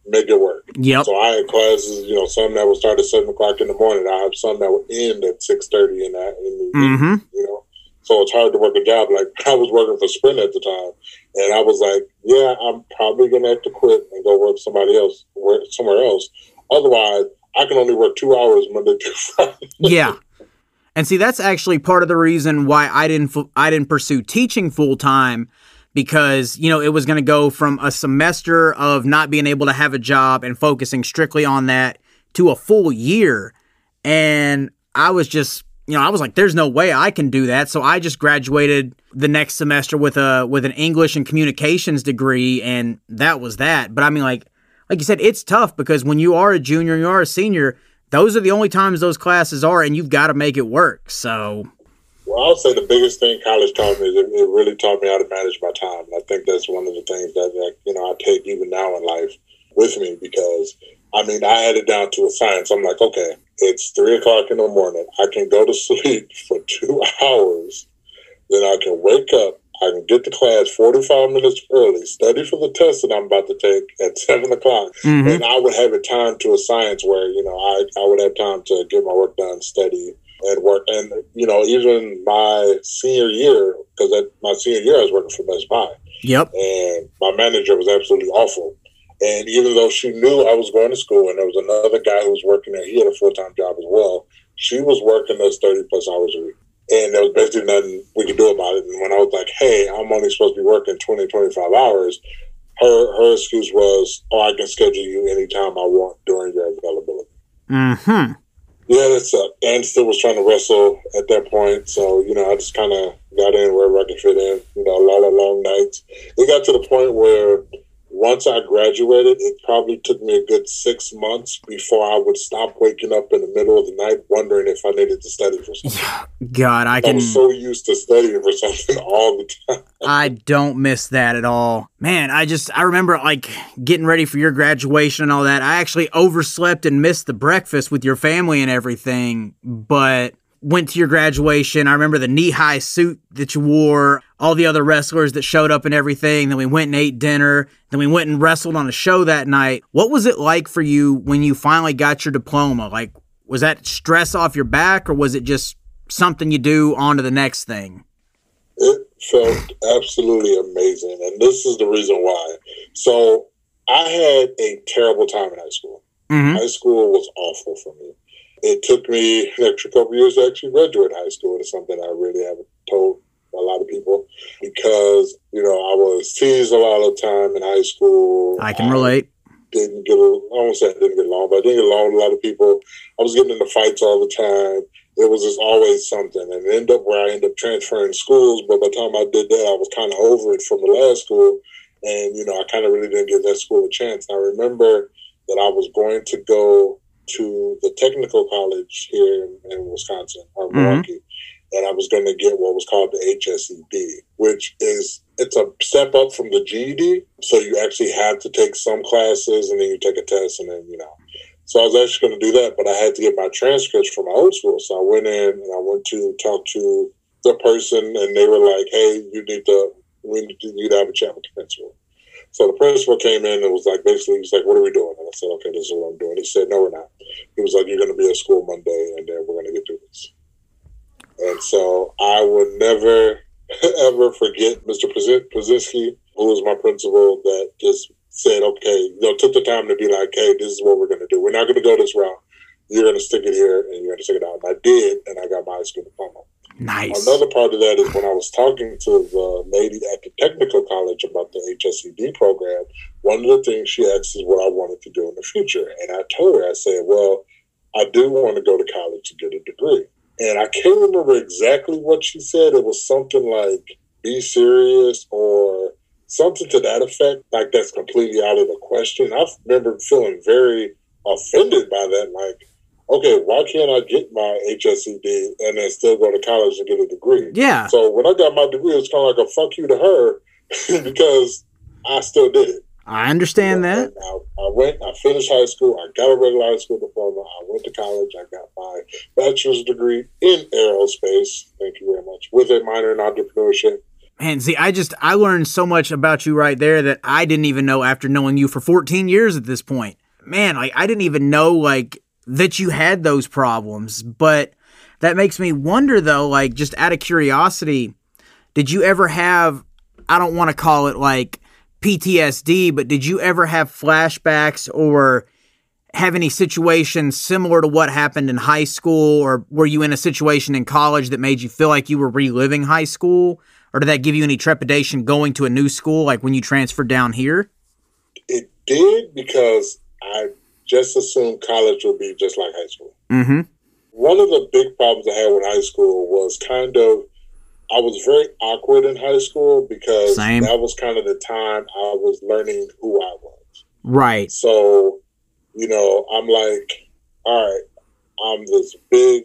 Make it work. Yep. So I had classes, you know, some that would start at seven o'clock in the morning. I have some that would end at six thirty in that, in the, mm-hmm. you know. So it's hard to work a job. Like I was working for Sprint at the time, and I was like, yeah, I'm probably gonna have to quit and go work somebody else, work somewhere else. Otherwise, I can only work two hours Monday through Friday. yeah. And see, that's actually part of the reason why I didn't I didn't pursue teaching full time because you know it was going to go from a semester of not being able to have a job and focusing strictly on that to a full year, and I was just you know I was like, there's no way I can do that, so I just graduated the next semester with a with an English and communications degree, and that was that. But I mean, like like you said, it's tough because when you are a junior, and you are a senior those are the only times those classes are, and you've got to make it work. So, well, I'll say the biggest thing college taught me is it, it really taught me how to manage my time. And I think that's one of the things that, that you know I take even now in life with me because I mean I had it down to a science. I'm like, okay, it's three o'clock in the morning. I can go to sleep for two hours, then I can wake up I can get to class 45 minutes early, study for the test that I'm about to take at 7 o'clock, mm-hmm. and I would have a time to a science where, you know, I, I would have time to get my work done, study, and work. And, you know, even my senior year, because my senior year I was working for Best Buy. Yep. And my manager was absolutely awful. And even though she knew I was going to school and there was another guy who was working there, he had a full time job as well. She was working those 30 plus hours a week and there was basically nothing we could do about it. And when I was like, "Hey, I'm only supposed to be working 20, 25 hours," her her excuse was, "Oh, I can schedule you anytime I want during your availability." Hmm. Yeah, that's uh, and still was trying to wrestle at that point. So you know, I just kind of got in wherever I could fit in. You know, a lot of long nights. It got to the point where once I graduated, it probably took me a good six months before I would stop waking up in the middle of the night wondering if I needed to study for something. God, I, I can. was so used to studying for something all the time. I don't miss that at all. Man, I just, I remember like getting ready for your graduation and all that. I actually overslept and missed the breakfast with your family and everything, but went to your graduation. I remember the knee high suit that you wore, all the other wrestlers that showed up and everything. Then we went and ate dinner. Then we went and wrestled on a show that night. What was it like for you when you finally got your diploma? Like, was that stress off your back or was it just something you do on to the next thing? It felt absolutely amazing. And this is the reason why. So I had a terrible time in high school. Mm-hmm. High school was awful for me it took me an extra couple years to actually graduate high school. It's something I really haven't told a lot of people because you know I was teased a lot of time in high school. I can relate. Didn't get. I won't say I didn't get along, but I didn't get along with a lot of people. I was getting into fights all the time. It was just always something, and end up where I end up transferring schools. But by the time I did that, I was kind of over it from the last school, and you know I kind of really didn't give that school a chance. I remember that I was going to go to the technical college here in, in Wisconsin or mm-hmm. Milwaukee. and I was going to get what was called the HSED, which is it's a step up from the GED. So you actually have to take some classes, and then you take a test, and then you know. So I was actually going to do that, but I had to get my transcripts from my old school. So I went in and I went to talk to the person, and they were like, "Hey, you need to we need to, you to have a chat with the principal." So the principal came in and was like, basically, he's like, "What are we doing?" And I said, "Okay, this is what I'm doing." He said, "No, we're not." He was like, "You're going to be at school Monday, and then we're going to get through this." And so I would never ever forget Mr. Pazinski, who was my principal, that just said, "Okay, you know, took the time to be like, hey, this is what we're going to do. We're not going to go this route. You're going to stick it here, and you're going to stick it out." And I did, and I got my high school diploma. Nice. Another part of that is when I was talking to the lady at the technical college about the HSED program, one of the things she asked is what I wanted to do in the future. And I told her, I said, well, I do want to go to college to get a degree. And I can't remember exactly what she said. It was something like, be serious or something to that effect. Like that's completely out of the question. I remember feeling very offended by that. Like, okay, why can't I get my HSED and then still go to college and get a degree? Yeah. So when I got my degree, it's kind of like a fuck you to her because I still did it. I understand that. I, I, went, I finished high school, I got a regular high school diploma, I went to college, I got my bachelor's degree in aerospace. Thank you very much. With a minor in entrepreneurship. Man, see, I just I learned so much about you right there that I didn't even know after knowing you for 14 years at this point. Man, like I didn't even know like that you had those problems. But that makes me wonder though, like just out of curiosity, did you ever have I don't want to call it like PTSD, but did you ever have flashbacks or have any situations similar to what happened in high school or were you in a situation in college that made you feel like you were reliving high school or did that give you any trepidation going to a new school like when you transferred down here it did because i just assume college would be just like high school mm-hmm. one of the big problems i had with high school was kind of i was very awkward in high school because Same. that was kind of the time i was learning who i was right so you know, I'm like, all right, I'm this big,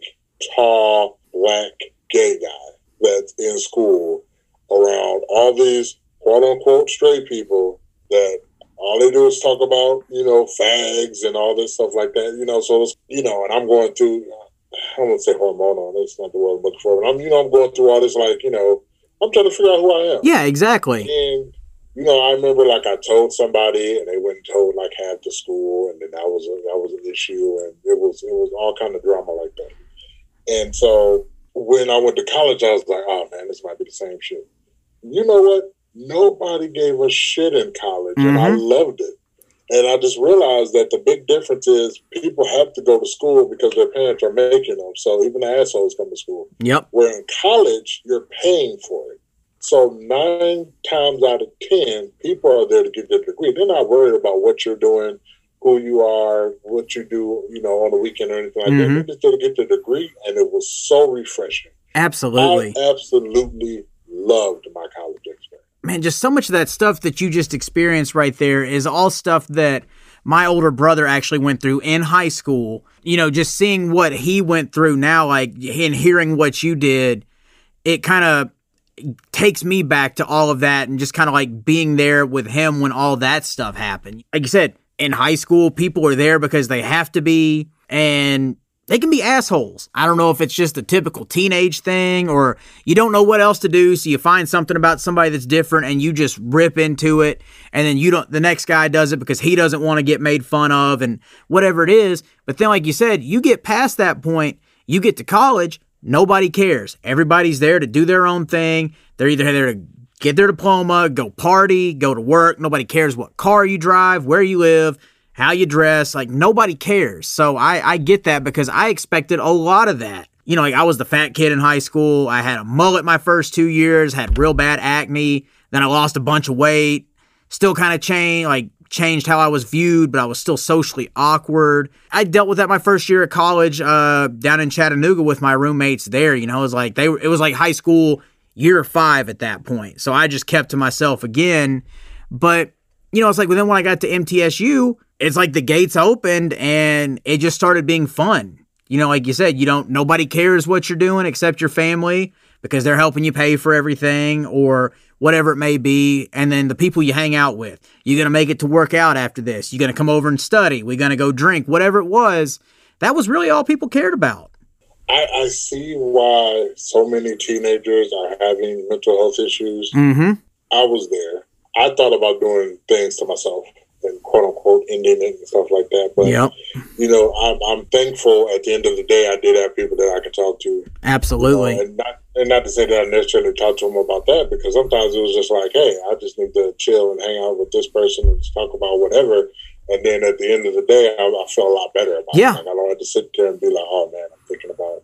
tall, black, gay guy that's in school around all these quote unquote straight people that all they do is talk about, you know, fags and all this stuff like that, you know. So, it's, you know, and I'm going through, I don't want to say hormonal, that's not the word I'm looking for, but I'm, you know, I'm going through all this, like, you know, I'm trying to figure out who I am. Yeah, exactly. And you know, I remember like I told somebody, and they went and told like half the school, and then that was a, that was an issue, and it was it was all kind of drama like that. And so when I went to college, I was like, oh man, this might be the same shit. You know what? Nobody gave a shit in college, mm-hmm. and I mm-hmm. loved it. And I just realized that the big difference is people have to go to school because their parents are making them. So even the assholes come to school. Yep. Where in college, you're paying for it. So nine times out of ten, people are there to get their degree. They're not worried about what you're doing, who you are, what you do, you know, on the weekend or anything like mm-hmm. that. They're just there to get their degree, and it was so refreshing. Absolutely, I absolutely loved my college experience. Man, just so much of that stuff that you just experienced right there is all stuff that my older brother actually went through in high school. You know, just seeing what he went through now, like, and hearing what you did, it kind of takes me back to all of that and just kind of like being there with him when all that stuff happened. Like you said, in high school, people are there because they have to be, and they can be assholes. I don't know if it's just a typical teenage thing or you don't know what else to do, so you find something about somebody that's different and you just rip into it, and then you don't. The next guy does it because he doesn't want to get made fun of and whatever it is. But then, like you said, you get past that point, you get to college Nobody cares. Everybody's there to do their own thing. They're either there to get their diploma, go party, go to work. Nobody cares what car you drive, where you live, how you dress. Like nobody cares. So I, I get that because I expected a lot of that. You know, like I was the fat kid in high school. I had a mullet my first two years, had real bad acne. Then I lost a bunch of weight. Still kind of changed, like changed how I was viewed, but I was still socially awkward. I dealt with that my first year at college, uh, down in Chattanooga with my roommates there. You know, it was like they it was like high school year five at that point. So I just kept to myself again. But you know, it's like then when I got to MTSU, it's like the gates opened and it just started being fun. you know, like you said, you don't, nobody cares what you're doing except your family because they're helping you pay for everything or whatever it may be. And then the people you hang out with, you're going to make it to work out after this. You're going to come over and study. We're going to go drink, whatever it was. That was really all people cared about. I, I see why so many teenagers are having mental health issues. Mm-hmm. I was there. I thought about doing things to myself and quote unquote ending it and stuff like that. But Yep. you know, I'm I'm thankful at the end of the day I did have people that I could talk to. Absolutely. Uh, and not and not to say that I necessarily talked to them about that because sometimes it was just like, hey, I just need to chill and hang out with this person and just talk about whatever. And then at the end of the day, I, I felt a lot better about Yeah. it. Like I don't have to sit there and be like, oh man, I'm thinking about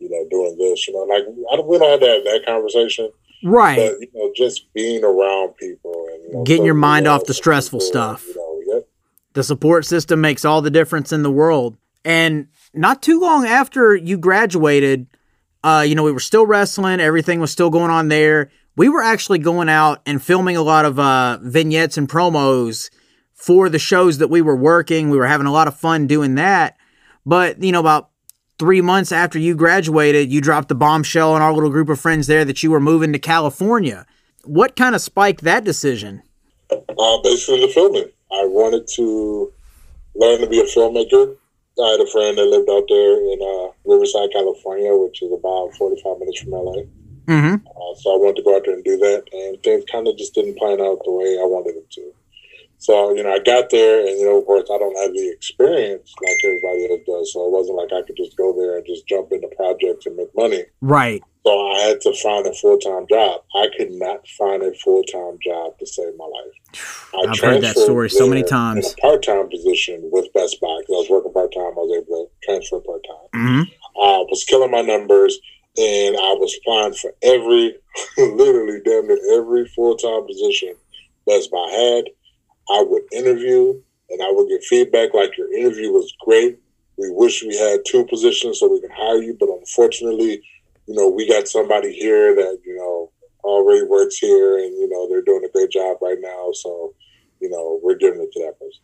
you know doing this. You know, like I don't, we don't have to have that conversation. Right. But you know, just being around people and you know, Getting your mind off the stressful people, stuff. You know, yep. The support system makes all the difference in the world. And not too long after you graduated, uh, you know, we were still wrestling, everything was still going on there. We were actually going out and filming a lot of uh, vignettes and promos for the shows that we were working. We were having a lot of fun doing that. But, you know, about three months after you graduated, you dropped the bombshell on our little group of friends there that you were moving to California. What kind of spiked that decision? Uh, basically, the filming. I wanted to learn to be a filmmaker. I had a friend that lived out there in uh, Riverside, California, which is about 45 minutes from LA. Mm-hmm. Uh, so I wanted to go out there and do that, and things kind of just didn't plan out the way I wanted them to. So, you know, I got there, and, you know, of course, I don't have the experience like everybody else does. So it wasn't like I could just go there and just jump into projects and make money. Right. So I had to find a full time job. I could not find a full time job to save my life. I I've heard that story so many times. In a part time position with Best Buy because I was working part time. I was able to transfer part time. Mm-hmm. I was killing my numbers, and I was applying for every, literally damn near every full time position Best Buy had. I would interview, and I would get feedback like your interview was great. We wish we had two positions so we can hire you, but unfortunately, you know, we got somebody here that you know already works here, and you know they're doing a great job right now. So, you know, we're giving it to that person.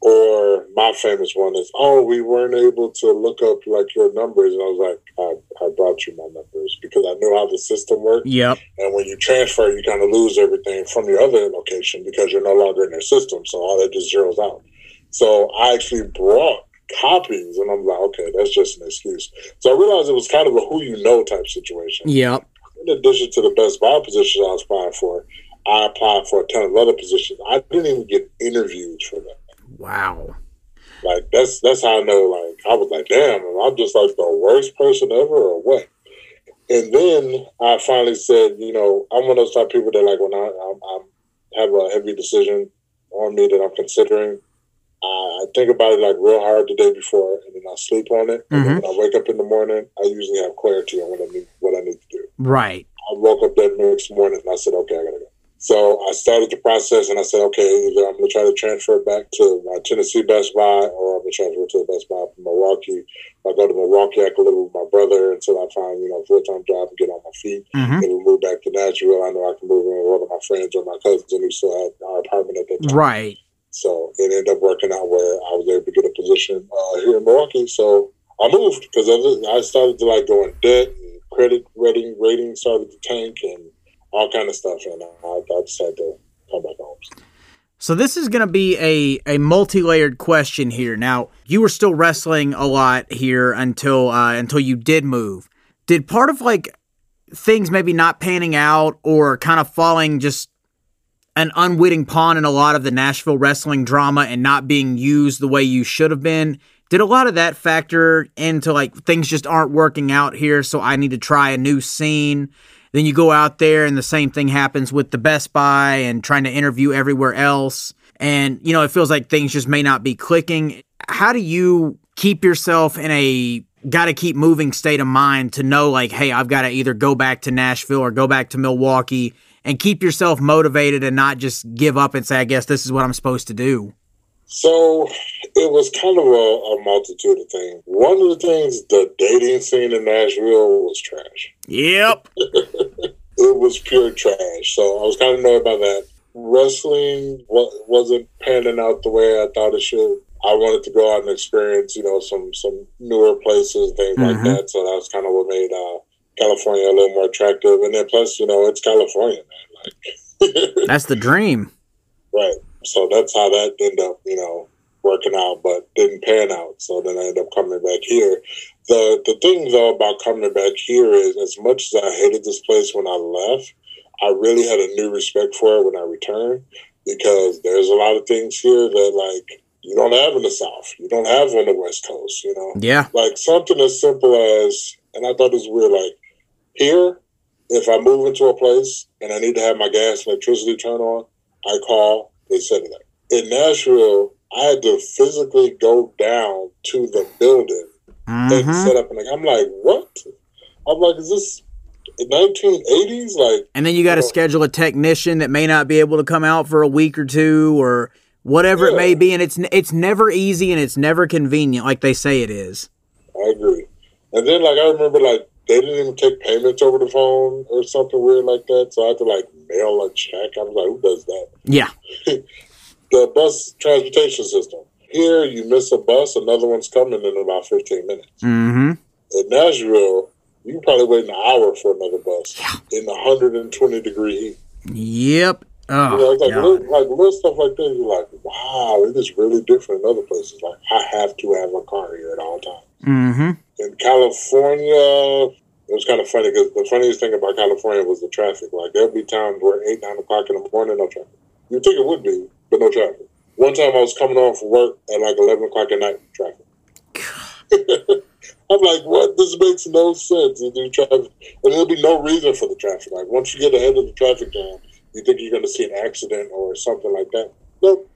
Or my famous one is, oh, we weren't able to look up like your numbers, and I was like, I, I brought you my numbers because I knew how the system worked. Yep. And when you transfer, you kind of lose everything from your other location because you're no longer in their system. So all that just zeroes out. So I actually brought copies, and I'm like, okay, that's just an excuse. So I realized it was kind of a who you know type situation. Yep. In addition to the best buy positions I was applying for, I applied for a ton of other positions. I didn't even get interviewed for them. Wow. Like that's that's how I know. Like I was like, damn, am I just like the worst person ever, or what? And then I finally said, you know, I'm one of those type of people that like when I I'm, I'm have a heavy decision on me that I'm considering, I think about it like real hard the day before, and then I sleep on it. And then mm-hmm. when I wake up in the morning, I usually have clarity on what I need what I need to do. Right. I woke up that next morning and I said, okay, I gotta go. So I started the process and I said, okay, either I'm gonna try to transfer back to my Tennessee Best Buy or I'm gonna transfer to the Best Buy from Milwaukee. If I go to Milwaukee, I can live with my brother until I find, you know, a full time job and get on my feet. Mhm. Then we move back to Nashville. I know I can move in with one of my friends or my cousins who still had our apartment at that time. Right. So it ended up working out where I was able to get a position uh, here in Milwaukee. So I moved because I started to like go in debt and credit rating rating started to tank and all kind of stuff, and I, I just had to come back home. So this is going to be a a multi-layered question here. Now, you were still wrestling a lot here until uh, until you did move. Did part of like things maybe not panning out or kind of falling just an unwitting pawn in a lot of the Nashville wrestling drama and not being used the way you should have been? Did a lot of that factor into like things just aren't working out here, so I need to try a new scene? Then you go out there and the same thing happens with the Best Buy and trying to interview everywhere else. And, you know, it feels like things just may not be clicking. How do you keep yourself in a got to keep moving state of mind to know, like, hey, I've got to either go back to Nashville or go back to Milwaukee and keep yourself motivated and not just give up and say, I guess this is what I'm supposed to do? So it was kind of a, a multitude of things. One of the things, the dating scene in Nashville was trash. Yep. It was pure trash. So I was kind of annoyed by that. Wrestling wasn't panning out the way I thought it should. I wanted to go out and experience, you know, some some newer places, things like Mhm. that. So that was kind of what made uh, California a little more attractive. And then plus, you know, it's California, man. Like, That's the dream. right. So that's how that ended up, you know, working out, but didn't pan out. So then I ended up coming back here. The the thing though about coming back here is, as much as I hated this place when I left, I really had a new respect for it when I returned because there's a lot of things here that like you don't have in the South, you don't have on the West Coast, you know Yeah. like something as simple as, and I thought it was weird. Like here, if I move into a place and I need to have my gas and electricity turned on, I call. They it up. In Nashville, I had to physically go down to the building and hmm set up. And like, I'm like, what? I'm like, is this 1980s? Like, And then you got to schedule a technician that may not be able to come out for a week or two or whatever it may be. And it's it's never easy and it's never convenient like they say it is. I agree. And then like I remember like they didn't even take payments over the phone or something weird like that. So I had to like mail a check. I was like, who does that? Yeah. the bus transportation system. Here, you miss a bus, another one's coming in about 15 minutes. hmm In Nashville, you can probably wait an hour for another bus in 120 degree heat. Yep. You know, Oh, like, God. little, like little stuff like that. You're like, wow, it is really different in other places. Like, I have to have a car here at all times. Hmm In California, it was kind of funny because the funniest thing about California was the traffic. Like, there'll be times where 8, 9 o'clock in the morning, no traffic. You'd think it would be, but no traffic. One time I was coming off work at like 11 o'clock at night, traffic. I'm like, what? This makes no sense. And there'll be no reason for the traffic. Like, once you get ahead of the traffic jam, you think you're going to see an accident or something like that. Nope.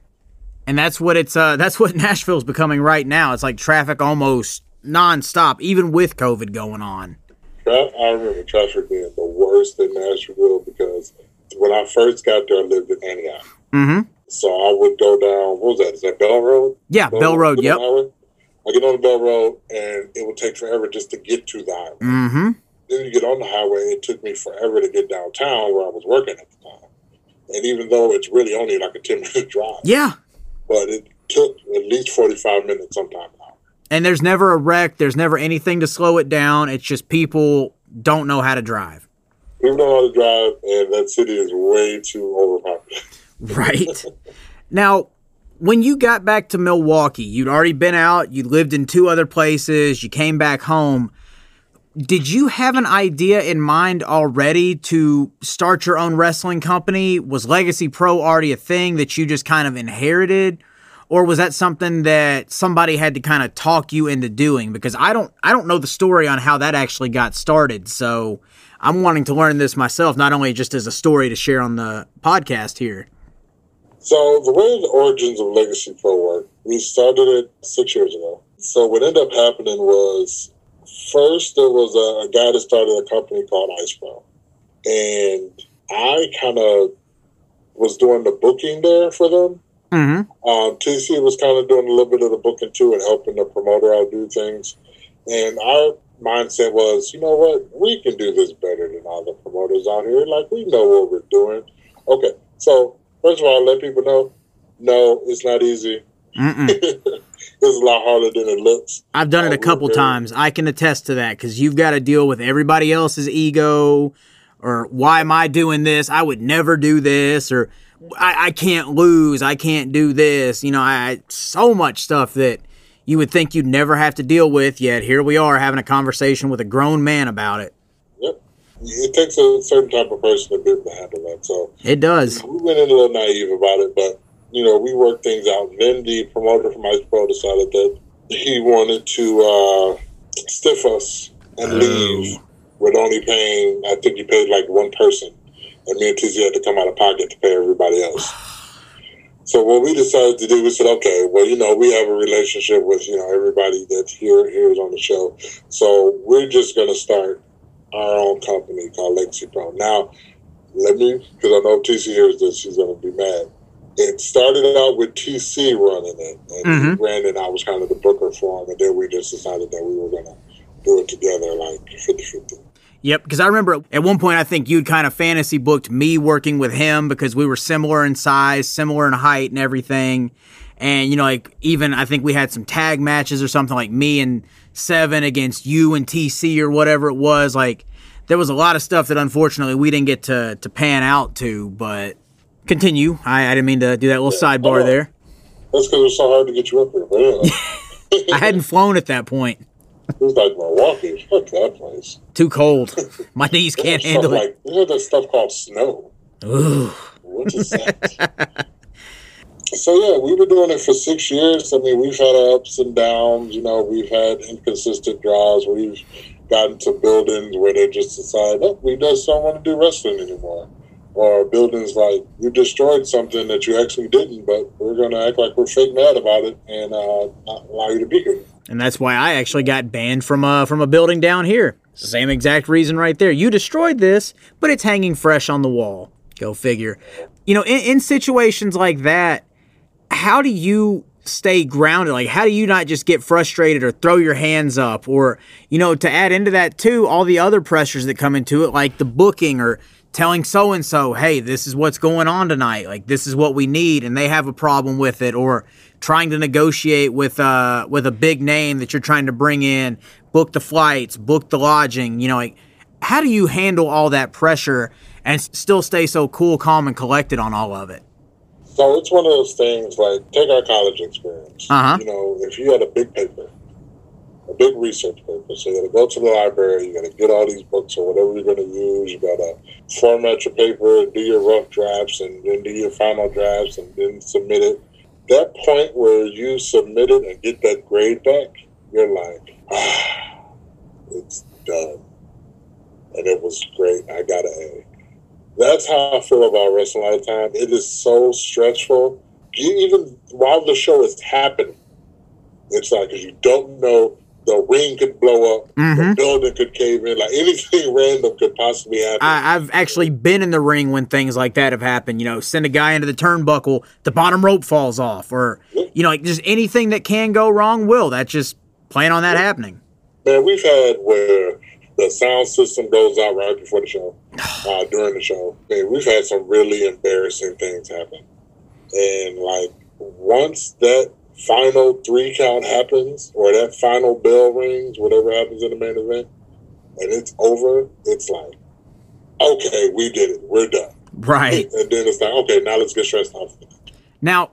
And that's what it's uh that's what Nashville's becoming right now. It's like traffic almost nonstop, even with COVID going on. I remember traffic being the worst in Nashville because when I first got there, I lived in Antioch. hmm So I would go down, what was that? Is that Bell Road? Yeah, Bell Road, get yep. I get on the Bell Road and it would take forever just to get to the highway. hmm Then you get on the highway, it took me forever to get downtown where I was working at the time. And even though it's really only like a 10 minute drive, Yeah. but it took at least 45 minutes sometime now. And there's never a wreck, there's never anything to slow it down. It's just people don't know how to drive. People don't know how to drive, and that city is way too overpopulated. Right. now, when you got back to Milwaukee, you'd already been out, you lived in two other places, you came back home. Did you have an idea in mind already to start your own wrestling company? Was Legacy Pro already a thing that you just kind of inherited? Or was that something that somebody had to kind of talk you into doing? Because I don't I don't know the story on how that actually got started. So I'm wanting to learn this myself, not only just as a story to share on the podcast here. So the way the origins of Legacy Pro work, we started it six years ago. So what ended up happening was first there was a, a guy that started a company called Ice Pro, and I kind of was doing the booking there for them. Mm-hmm. Um, TC was kind of doing a little bit of the booking too and helping the promoter out do things. And our mindset was, you know what, we can do this better than all the promoters out here. Like we know what we're doing. Okay, so first of all, let people know, no, it's not easy. It's a lot harder than it looks. I've done it a couple times. I can attest to that because you've got to deal with everybody else's ego, or why am I doing this? I would never do this, or I, I can't lose. I can't do this. You know, I so much stuff that you would think you'd never have to deal with. Yet here we are having a conversation with a grown man about it. Yep. It takes a certain type of person to be able to handle that. So It does. we went in a little naive about it, but you know, we worked things out. And then the promoter from Ice Pro decided that he wanted to uh, stiff us and leave with only paying. I think he paid like one person, and me and TC had to come out of pocket to pay everybody else. So what we decided to do, we said, okay, well, you know, we have a relationship with you know everybody that's here here is on the show, so we're just going to start our own company called Legacy Pro. Now, let me, because I know TC hears this, she's going to be mad. It started out with TC running it, and Mhm. Brandon, I was kind of the booker for him, and then we just decided that we were going to do it together, like 50 50. Yep, because I remember at one point I think you'd kind of fantasy booked me working with him because we were similar in size, similar in height, and everything. And, you know, like even I think we had some tag matches or something like me and Seven against you and TC or whatever it was. Like, there was a lot of stuff that unfortunately we didn't get to, to pan out to, but continue. I, I didn't mean to do that little sidebar Oh. there. That's because it was so hard to get you up here. But yeah, I hadn't flown at that point. It was like Milwaukee. Fuck that place. Too cold. My knees can't handle it. Like, have that stuff called snow. Ooh. What is that? so yeah, we've been doing it for six years. I mean, we've had our ups and downs. You know, we've had inconsistent draws. We've gotten to buildings where they just decide, oh, we just don't want to do wrestling anymore. Or buildings like you destroyed something that you actually didn't, but we're going to act like we're fake mad about it and uh, not allow you to be here. And that's why I actually got banned from a from a building down here. Same exact reason right there. You destroyed this, but it's hanging fresh on the wall. Go figure. You know, in, in situations like that, how do you stay grounded? Like, how do you not just get frustrated or throw your hands up? Or, you know, to add into that too, all the other pressures that come into it, like the booking or telling so and so, hey, this is what's going on tonight. Like, this is what we need, and they have a problem with it. Or trying to negotiate with uh with a big name that you're trying to bring in, book the flights, book the lodging. You know, like how do you handle all that pressure and still stay so cool, calm, and collected on all of it? So it's one of those things like take our college experience. Uh-huh. You know, if you had a big paper, a big research paper, so you got to go to the library, you got to get all these books or whatever you're going to use. You got to format your paper, do your rough drafts, and then do your final drafts, and then submit it. That point where you submit it and get that grade back, you're like, ah, it's done, and it was great. I got an A that's how I feel about wrestling all the time. It is so stressful. Even while the show is happening, it's like 'cause you don't know the ring could blow up, the Mhm. building could cave in, like anything random could possibly happen. I, I've actually been in the ring when things like that have happened. You know, send a guy into the turnbuckle, the bottom rope falls off, or you know, like just anything that can go wrong will. That's just plan on that happening. Man, we've had where the sound system goes out right before the show, uh, during the show. Man, we've had some really embarrassing things happen. And like once that final three count happens or that final bell rings, whatever happens in the main event, and it's over, it's like, okay, we did it. We're done. Right. And then it's like, okay, now let's get stressed out. Now,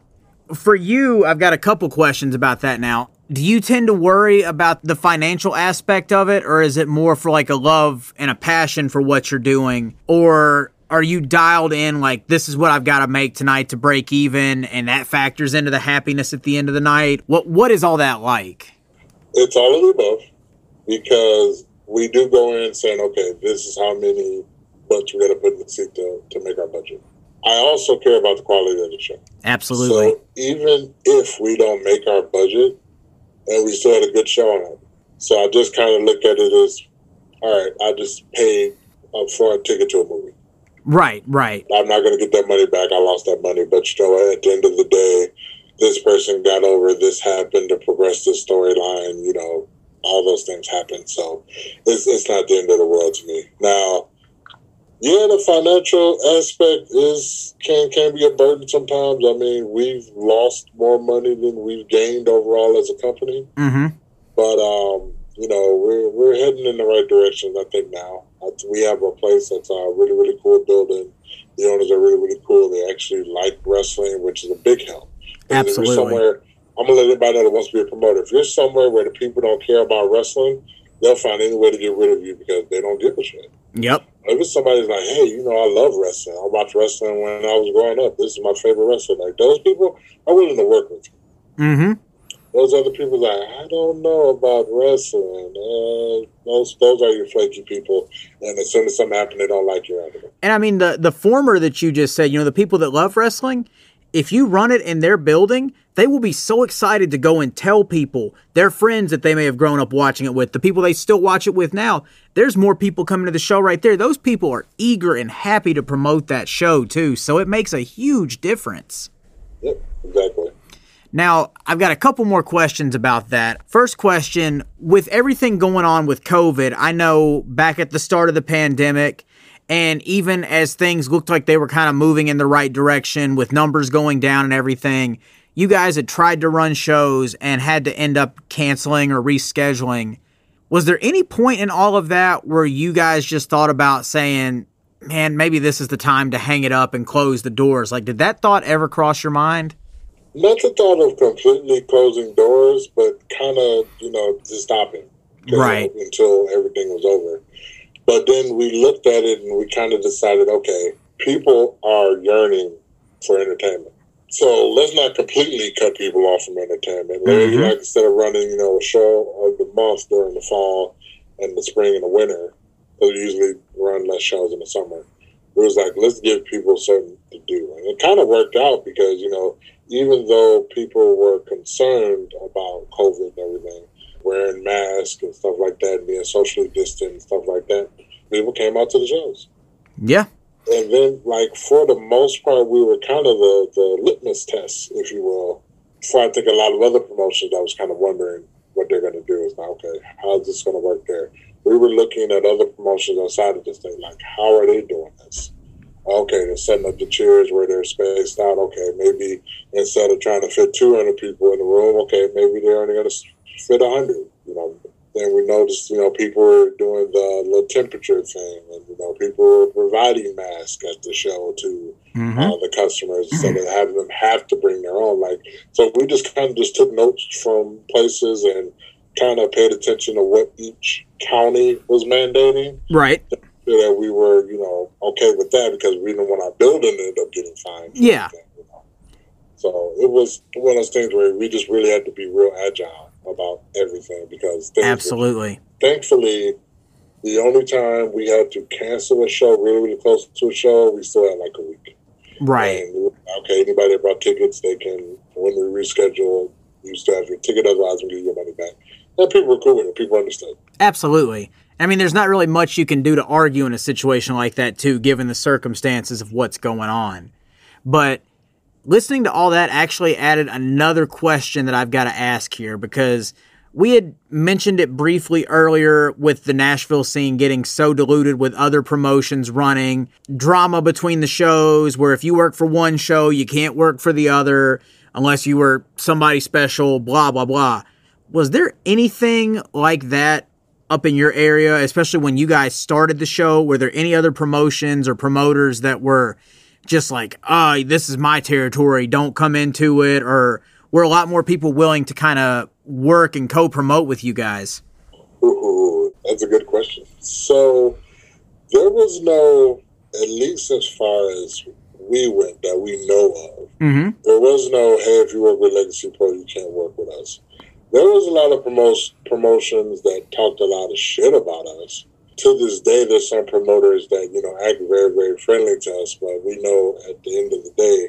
for you, I've got a couple questions about that now. Do you tend to worry about the financial aspect of it, or is it more for like a love and a passion for what you're doing? Or are you dialed in like, this is what I've got to make tonight to break even, and that factors into the happiness at the end of the night? What What is all that like? It's all of the above because we do go in saying, okay, this is how many butts we're going to put in the seat to, to make our budget. I also care about the quality of the show. Absolutely. So even if we don't make our budget and we still had a good show on it. So I just kind of look at it as, all right, I just paid for a ticket to a movie. Right, right. I'm not going to get that money back. I lost that money. But you know, at the end of the day, this person got over, this happened to progress the storyline, you know, all those things happen. So it's, it's not the end of the world to me. Now, yeah, the financial aspect is can can be a burden sometimes. I mean, we've lost more money than we've gained overall as a company. Mm-hmm. But um, you know, we're we're heading in the right direction. I think now we have a place that's a really really cool building. The owners are really really cool. They actually like wrestling, which is a big help. And if you're Absolutely. somewhere, I'm gonna let anybody know that wants to be a promoter. If you're somewhere where the people don't care about wrestling, they'll find any way to get rid of you because they don't give a shit. Yep. If it's somebody's like, hey, you know, I love wrestling. I watched wrestling when I was growing up. This is my favorite wrestler. Like those people are willing to work with you Mm-hmm. Those other people like I don't know about wrestling. Uh, those those are your flaky people, and as soon as something happens, they don't like you out of it. And I mean the the former that you just said, you know, the people that love wrestling, if you run it in their building, they will be so excited to go and tell people, their friends that they may have grown up watching it with, the people they still watch it with now. There's more people coming to the show right there. Those people are eager and happy to promote that show too. So it makes a huge difference. Yep, exactly. Now, I've got a couple more questions about that. First question With everything going on with COVID, I know back at the start of the pandemic, and even as things looked like they were kind of moving in the right direction with numbers going down and everything, you guys had tried to run shows and had to end up canceling or rescheduling. Was there any point in all of that where you guys just thought about saying, man, maybe this is the time to hang it up and close the doors? Like, did that thought ever cross your mind? Not the thought of completely closing doors, but kind of, you know, just stopping. Right. Until everything was over. But then we looked at it and we kind of decided, okay, people are yearning for entertainment. So let's not completely cut people off from entertainment. Mm-hmm. Like instead of running, you know, a show of the month during the fall and the spring and the winter, they'll usually run less shows in the summer. It was like let's give people something to do, and it kind of worked out because you know even though people were concerned about COVID and everything, wearing masks and stuff like that, being socially distant and stuff like that, people came out to the shows. Yeah, and then like for the most part we were kind of the, the litmus test if you will. For i think a lot of other promotions i was kind of wondering what they're going to do. Is now okay how's this going to work there we were looking at other promotions outside of the state, like how are they doing this okay they're setting up the chairs where they're spaced out okay maybe instead of trying to fit 200 people in the room okay maybe they're only going to fit 100 you know then we noticed, you know, people were doing the low temperature thing, and you know, people were providing masks at the show to mm-hmm. uh, the customers instead of having them have to bring their own. Like, so we just kind of just took notes from places and kind of paid attention to what each county was mandating, right? So that we were, you know, okay with that because we didn't want our building to end up getting fined. Yeah. you know? So it was one of those things where we just really had to be real agile about everything because absolutely. Were, thankfully, the only time we had to cancel a show really, really close to a show, we still had like a week. Right. And, okay, anybody that bought tickets, they can when we reschedule, you still have your ticket. Otherwise, we give your money back. People were cool with it. People understood. Absolutely. I mean, there's not really much you can do to argue in a situation like that, too, given the circumstances of what's going on. But listening to all that actually added another question that I've got to ask here because we had mentioned it briefly earlier with the Nashville scene getting so diluted with other promotions running, drama between the shows where if you work for one show, you can't work for the other unless you were somebody special, blah, blah, blah. Was there anything like that up in your area, especially when you guys started the show? Were there any other promotions or promoters that were just like, oh, this is my territory, don't come into it, or were a lot more people willing to kind of work and co promote with you guys? Ooh, that's a good question. So there was no, at least as far as we went that we know of, mm-hmm. there was no, hey, if you work with Legacy Pro, you can't work with us. There was a lot of promote, promotions that talked a lot of shit about us to this day, there's some promoters that you know act very, very friendly to us, but we know at the end of the day,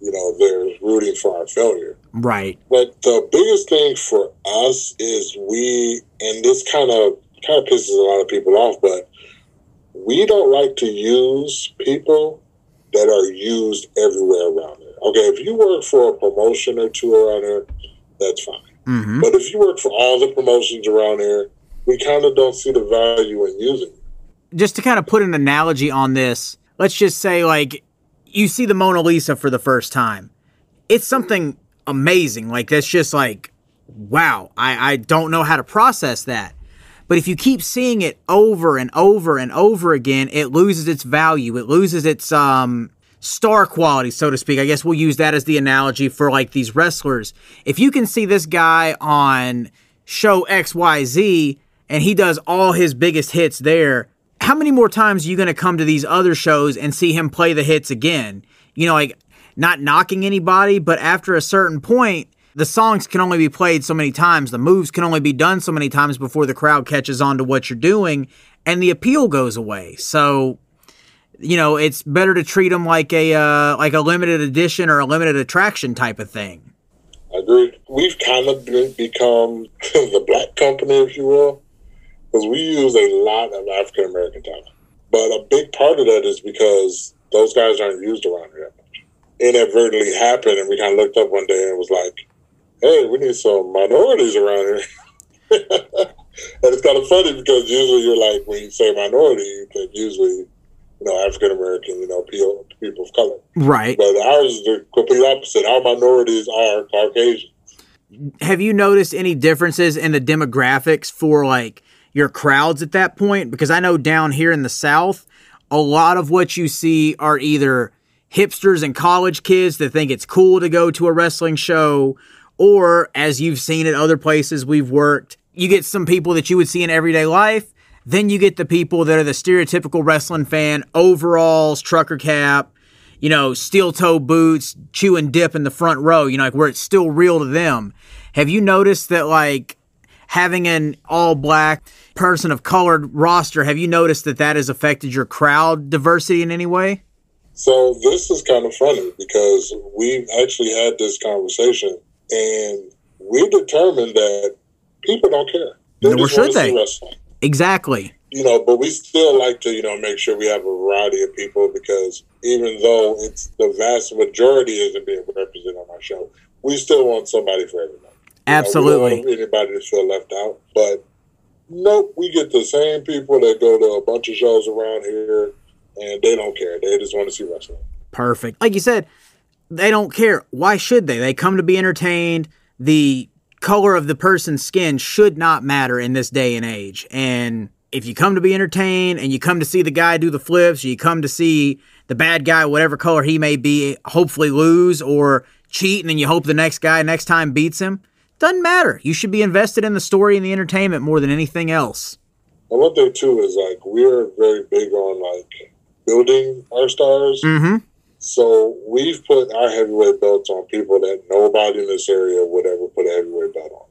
you know, they're rooting for our failure. Right. But the biggest thing for us is we, and this kind of kind of pisses a lot of people off, but we don't like to use people that are used everywhere around here. Okay, if you work for a promotion or two around here, that's fine. Mm-hmm. But if you work for all the promotions around here, we kind of don't see the value in using it. Just to kind of put an analogy on this, let's just say like you see the Mona Lisa for the first time. It's something amazing. Like that's just like wow, I, I don't know how to process that. But if you keep seeing it over and over and over again, it loses its value. It loses its um star quality, so to speak. I guess we'll use that as the analogy for like these wrestlers. If you can see this guy on show XYZ and he does all his biggest hits there, how many more times are you going to come to these other shows and see him play the hits again? You know, like not knocking anybody, but after a certain point, the songs can only be played so many times, the moves can only be done so many times before the crowd catches on to what you're doing, and the appeal goes away. So, you know, it's better to treat them like a uh, like a limited edition or a limited attraction type of thing. I agree. We've kind of become the black company, if you will because we use a lot of African American talent. But a big part of that is because those guys aren't used around here that. Inadvertently happened, and we kind of looked up one day and was like, "Hey, we need some minorities around here." and it's kind of funny because usually you're like, when you say minority, you can usually know, African American, you know, people, people of color. Right. But ours is the complete opposite. Our minorities are Caucasian. Have you noticed any differences in the demographics for like your crowds at that point? Because I know down here in the South, a lot of what you see are either hipsters and college kids that think it's cool to go to a wrestling show, or as you've seen at other places we've worked, you get some people that you would see in everyday life. Then you get the people that are the stereotypical wrestling fan, overalls, trucker cap, you know, steel toe boots, chewing dip in the front row, you know, like where it's still real to them. Have you noticed that, like, having an all black person of colored roster, have you noticed that that has affected your crowd diversity in any way? So this is kind of funny because we've actually had this conversation and we determined that people don't care. They Nor should they. Exactly you know, but we still like to, you know, make sure we have a variety of people because even though it's the vast majority isn't being represented on our show, we still want somebody for everybody. Absolutely. You know, anybody to feel left out. But nope, we get the same people that go to a bunch of shows around here and they don't care. They just want to see wrestling. Perfect. Like you said, they don't care. Why should they? They come to be entertained. The color of the person's skin should not matter in this day and age. And if you come to be entertained and you come to see the guy do the flips, you come to see the bad guy, whatever color he may be, hopefully lose or cheat, and then you hope the next guy next time beats him. Doesn't matter. You should be invested in the story and the entertainment more than anything else. And one thing too is like we're very big on like building our stars. Mm-hmm. So we've put our heavyweight belts on people that nobody in this area would ever put a heavyweight belt on.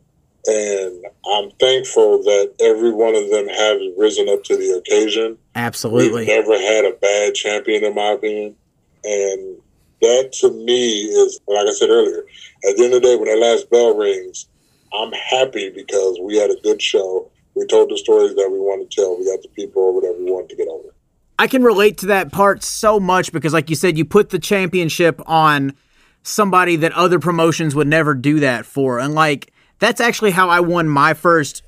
And I'm thankful that every one of them has risen up to the occasion. Absolutely. We've never had a bad champion, in my opinion. And that to me is, like I said earlier, at the end of the day, when that last bell rings, I'm happy because we had a good show. We told the stories that we wanted to tell. We got the people or whatever we wanted to get over. I can relate to that part so much because, like you said, you put the championship on somebody that other promotions would never do that for. And, like, that's actually how I won my first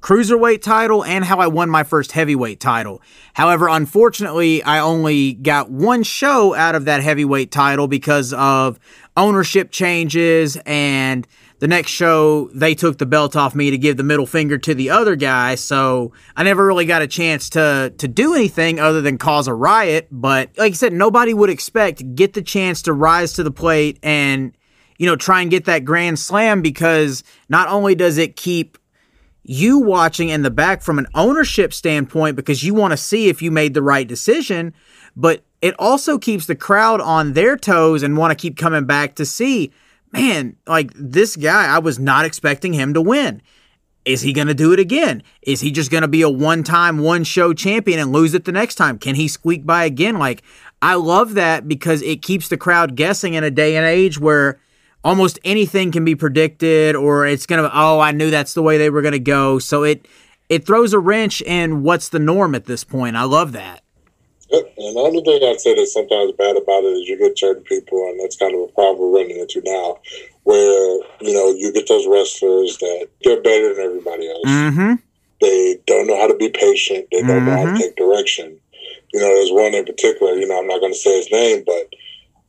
cruiserweight title and how I won my first heavyweight title. However, unfortunately, I only got one show out of that heavyweight title because of ownership changes and the next show they took the belt off me to give the middle finger to the other guy so i never really got a chance to to do anything other than cause a riot but like i said nobody would expect get the chance to rise to the plate and you know, try and get that grand slam because not only does it keep you watching in the back from an ownership standpoint because you want to see if you made the right decision, but it also keeps the crowd on their toes and want to keep coming back to see, man, like this guy, I was not expecting him to win. Is he going to do it again? Is he just going to be a one time, one show champion and lose it the next time? Can he squeak by again? Like, I love that because it keeps the crowd guessing in a day and age where almost anything can be predicted or it's going to oh I knew that's the way they were going to go. So it it throws a wrench in what's the norm at this point. I love that. And the only thing I'd say that's sometimes bad about it is you get certain people, and that's kind of a problem we're running into now, where you know you get those wrestlers that they're better than everybody else. Mm-hmm. They don't know how to be patient. They don't mm-hmm. know how to mm-hmm. take direction. You know, there's one in particular. You know, I'm not going to say his name, but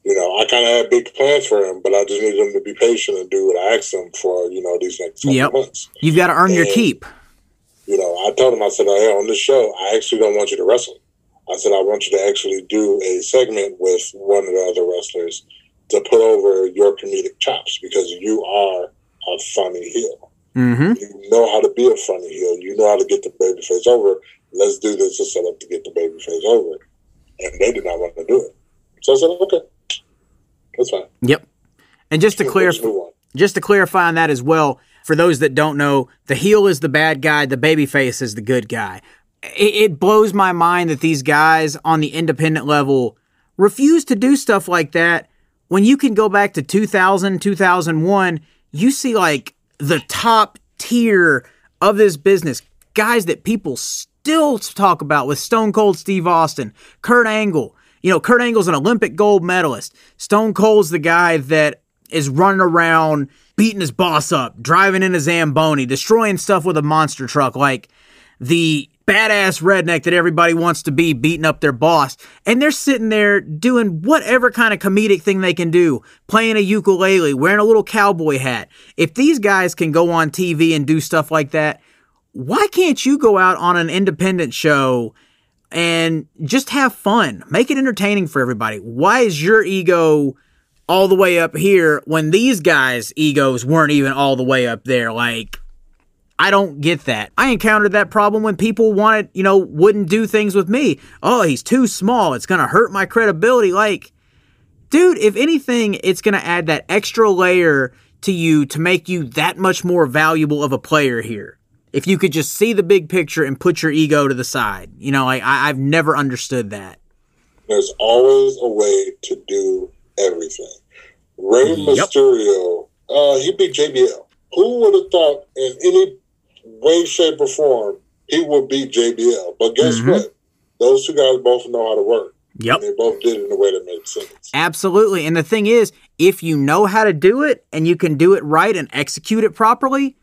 you know, I kind of had big plans for him, but I just need him to be patient and do what I asked him for, you know, these next couple yep. months. You've got to earn and, your keep. You know, I told him, I said, hey, on this show, I actually don't want you to wrestle. I said, I want you to actually do a segment with one of the other wrestlers to put over your comedic chops because you are a funny heel. Mm-hmm. You know how to be a funny heel. You know how to get the babyface over. Let's do this to set up to get the babyface over. And they did not want to do it. So I said, okay. That's fine. Yep. And just to clarify, just to clarify on that as well, for those that don't know, the heel is the bad guy, the baby face is the good guy. It, blows my mind that these guys on the independent level refuse to do stuff like that. When you can go back to 2000, 2001, you see like the top tier of this business, guys that people still talk about with Stone Cold Steve Austin, Kurt Angle, you know, Kurt Angle's an Olympic gold medalist. Stone Cold's the guy that is running around beating his boss up, driving in a Zamboni, destroying stuff with a monster truck. Like the badass redneck that everybody wants to be beating up their boss. And they're sitting there doing whatever kind of comedic thing they can do, playing a ukulele, wearing a little cowboy hat. If these guys can go on TV and do stuff like that, why can't you go out on an independent show and just have fun? Make it entertaining for everybody. Why is your ego all the way up here when these guys' egos weren't even all the way up there? Like, I don't get that. I encountered that problem when people wanted, you know, wouldn't do things with me. Oh, he's too small. It's going to hurt my credibility. Like, dude, if anything, it's going to add that extra layer to you to make you that much more valuable of a player here. If you could just see the big picture and put your ego to the side. You know, like, I, I've never understood that. There's always a way to do everything. Rey Yep. Mysterio, uh, he beat JBL. Who would have thought in any way, shape, or form he would beat JBL? But guess Mhm. what? Those two guys both know how to work. Yep. And they both did it in a way that made sense. Absolutely. And the thing is, if you know how to do it and you can do it right and execute it properly,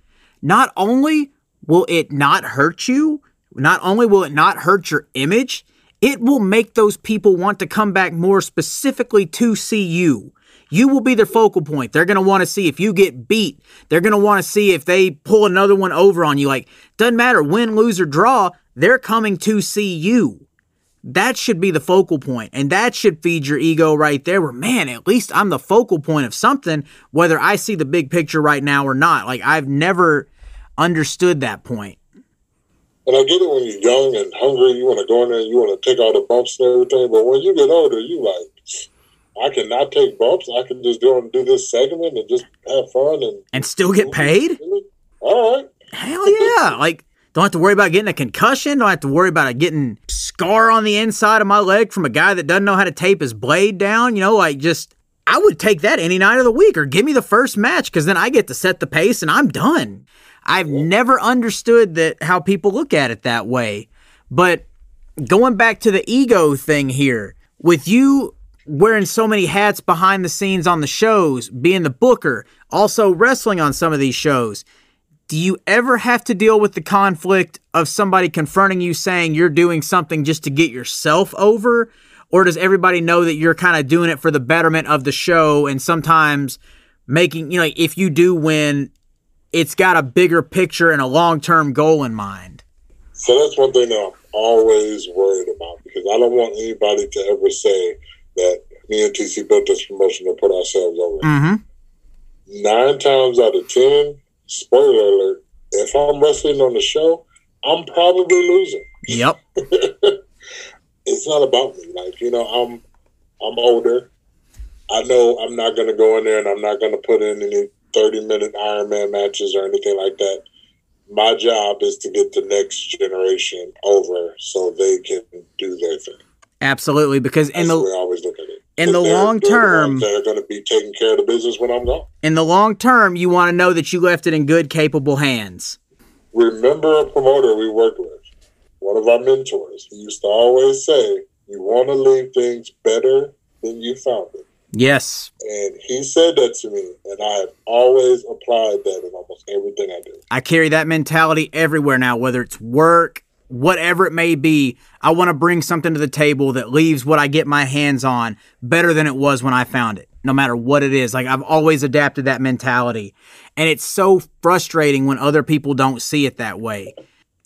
not only will it not hurt you, not only will it not hurt your image, it will make those people want to come back more specifically to see you. You will be their focal point. They're going to want to see if you get beat. They're going to want to see if they pull another one over on you. Like, doesn't matter win, lose, or draw, they're coming to see you that should be the focal point and that should feed your ego right there where man at least i'm the focal point of something whether i see the big picture right now or not like i've never understood that point. And I get it when you're young and hungry, you want to go in there you want to take all the bumps and everything. But when you get older, you like, I cannot take bumps. I can just go and do this segment and just have fun and and still get paid? All right. hell yeah. Like don't have to worry about getting a concussion. Don't have to worry about getting scar on the inside of my leg from a guy that doesn't know how to tape his blade down. You know like just i would take that any night of the week or give me the first match because then i get to set the pace and i'm done. I've never understood that how people look at it that way. But going back to the ego thing here with you wearing so many hats behind the scenes on the shows being the booker also wrestling on some of these shows do you ever have to deal with the conflict of somebody confronting you saying you're doing something just to get yourself over? Or does everybody know that you're kind of doing it for the betterment of the show and sometimes making, you know, if you do win, it's got a bigger picture and a long term goal in mind? So that's one thing that I'm always worried about because I don't want anybody to ever say that me and TC built this promotion to put ourselves over. Mm hmm. Nine times out of ten, spoiler alert, if I'm wrestling on the show, I'm probably losing. Yep. it's not about me. Like you know, I'm I'm older. I know I'm not going to go in there and I'm not going to put in any 30 minute Iron Man matches or anything like that. My job is to get the next generation over so they can do their thing. Absolutely. Because in That's the in the long term- are going to be taking care of the business when I'm gone. in the long term, you want to know that you left it in good, capable hands. remember a promoter we worked with, one of our mentors. He used to always say, "You want to leave things better than you found it." Yes. And he said that to me, and I have always applied that in almost everything I do. I carry that mentality everywhere now, whether it's work, whatever it may be. I want to bring something to the table that leaves what I get my hands on better than it was when I found it, no matter what it is. Like I've always adapted that mentality. And it's so frustrating when other people don't see it that way.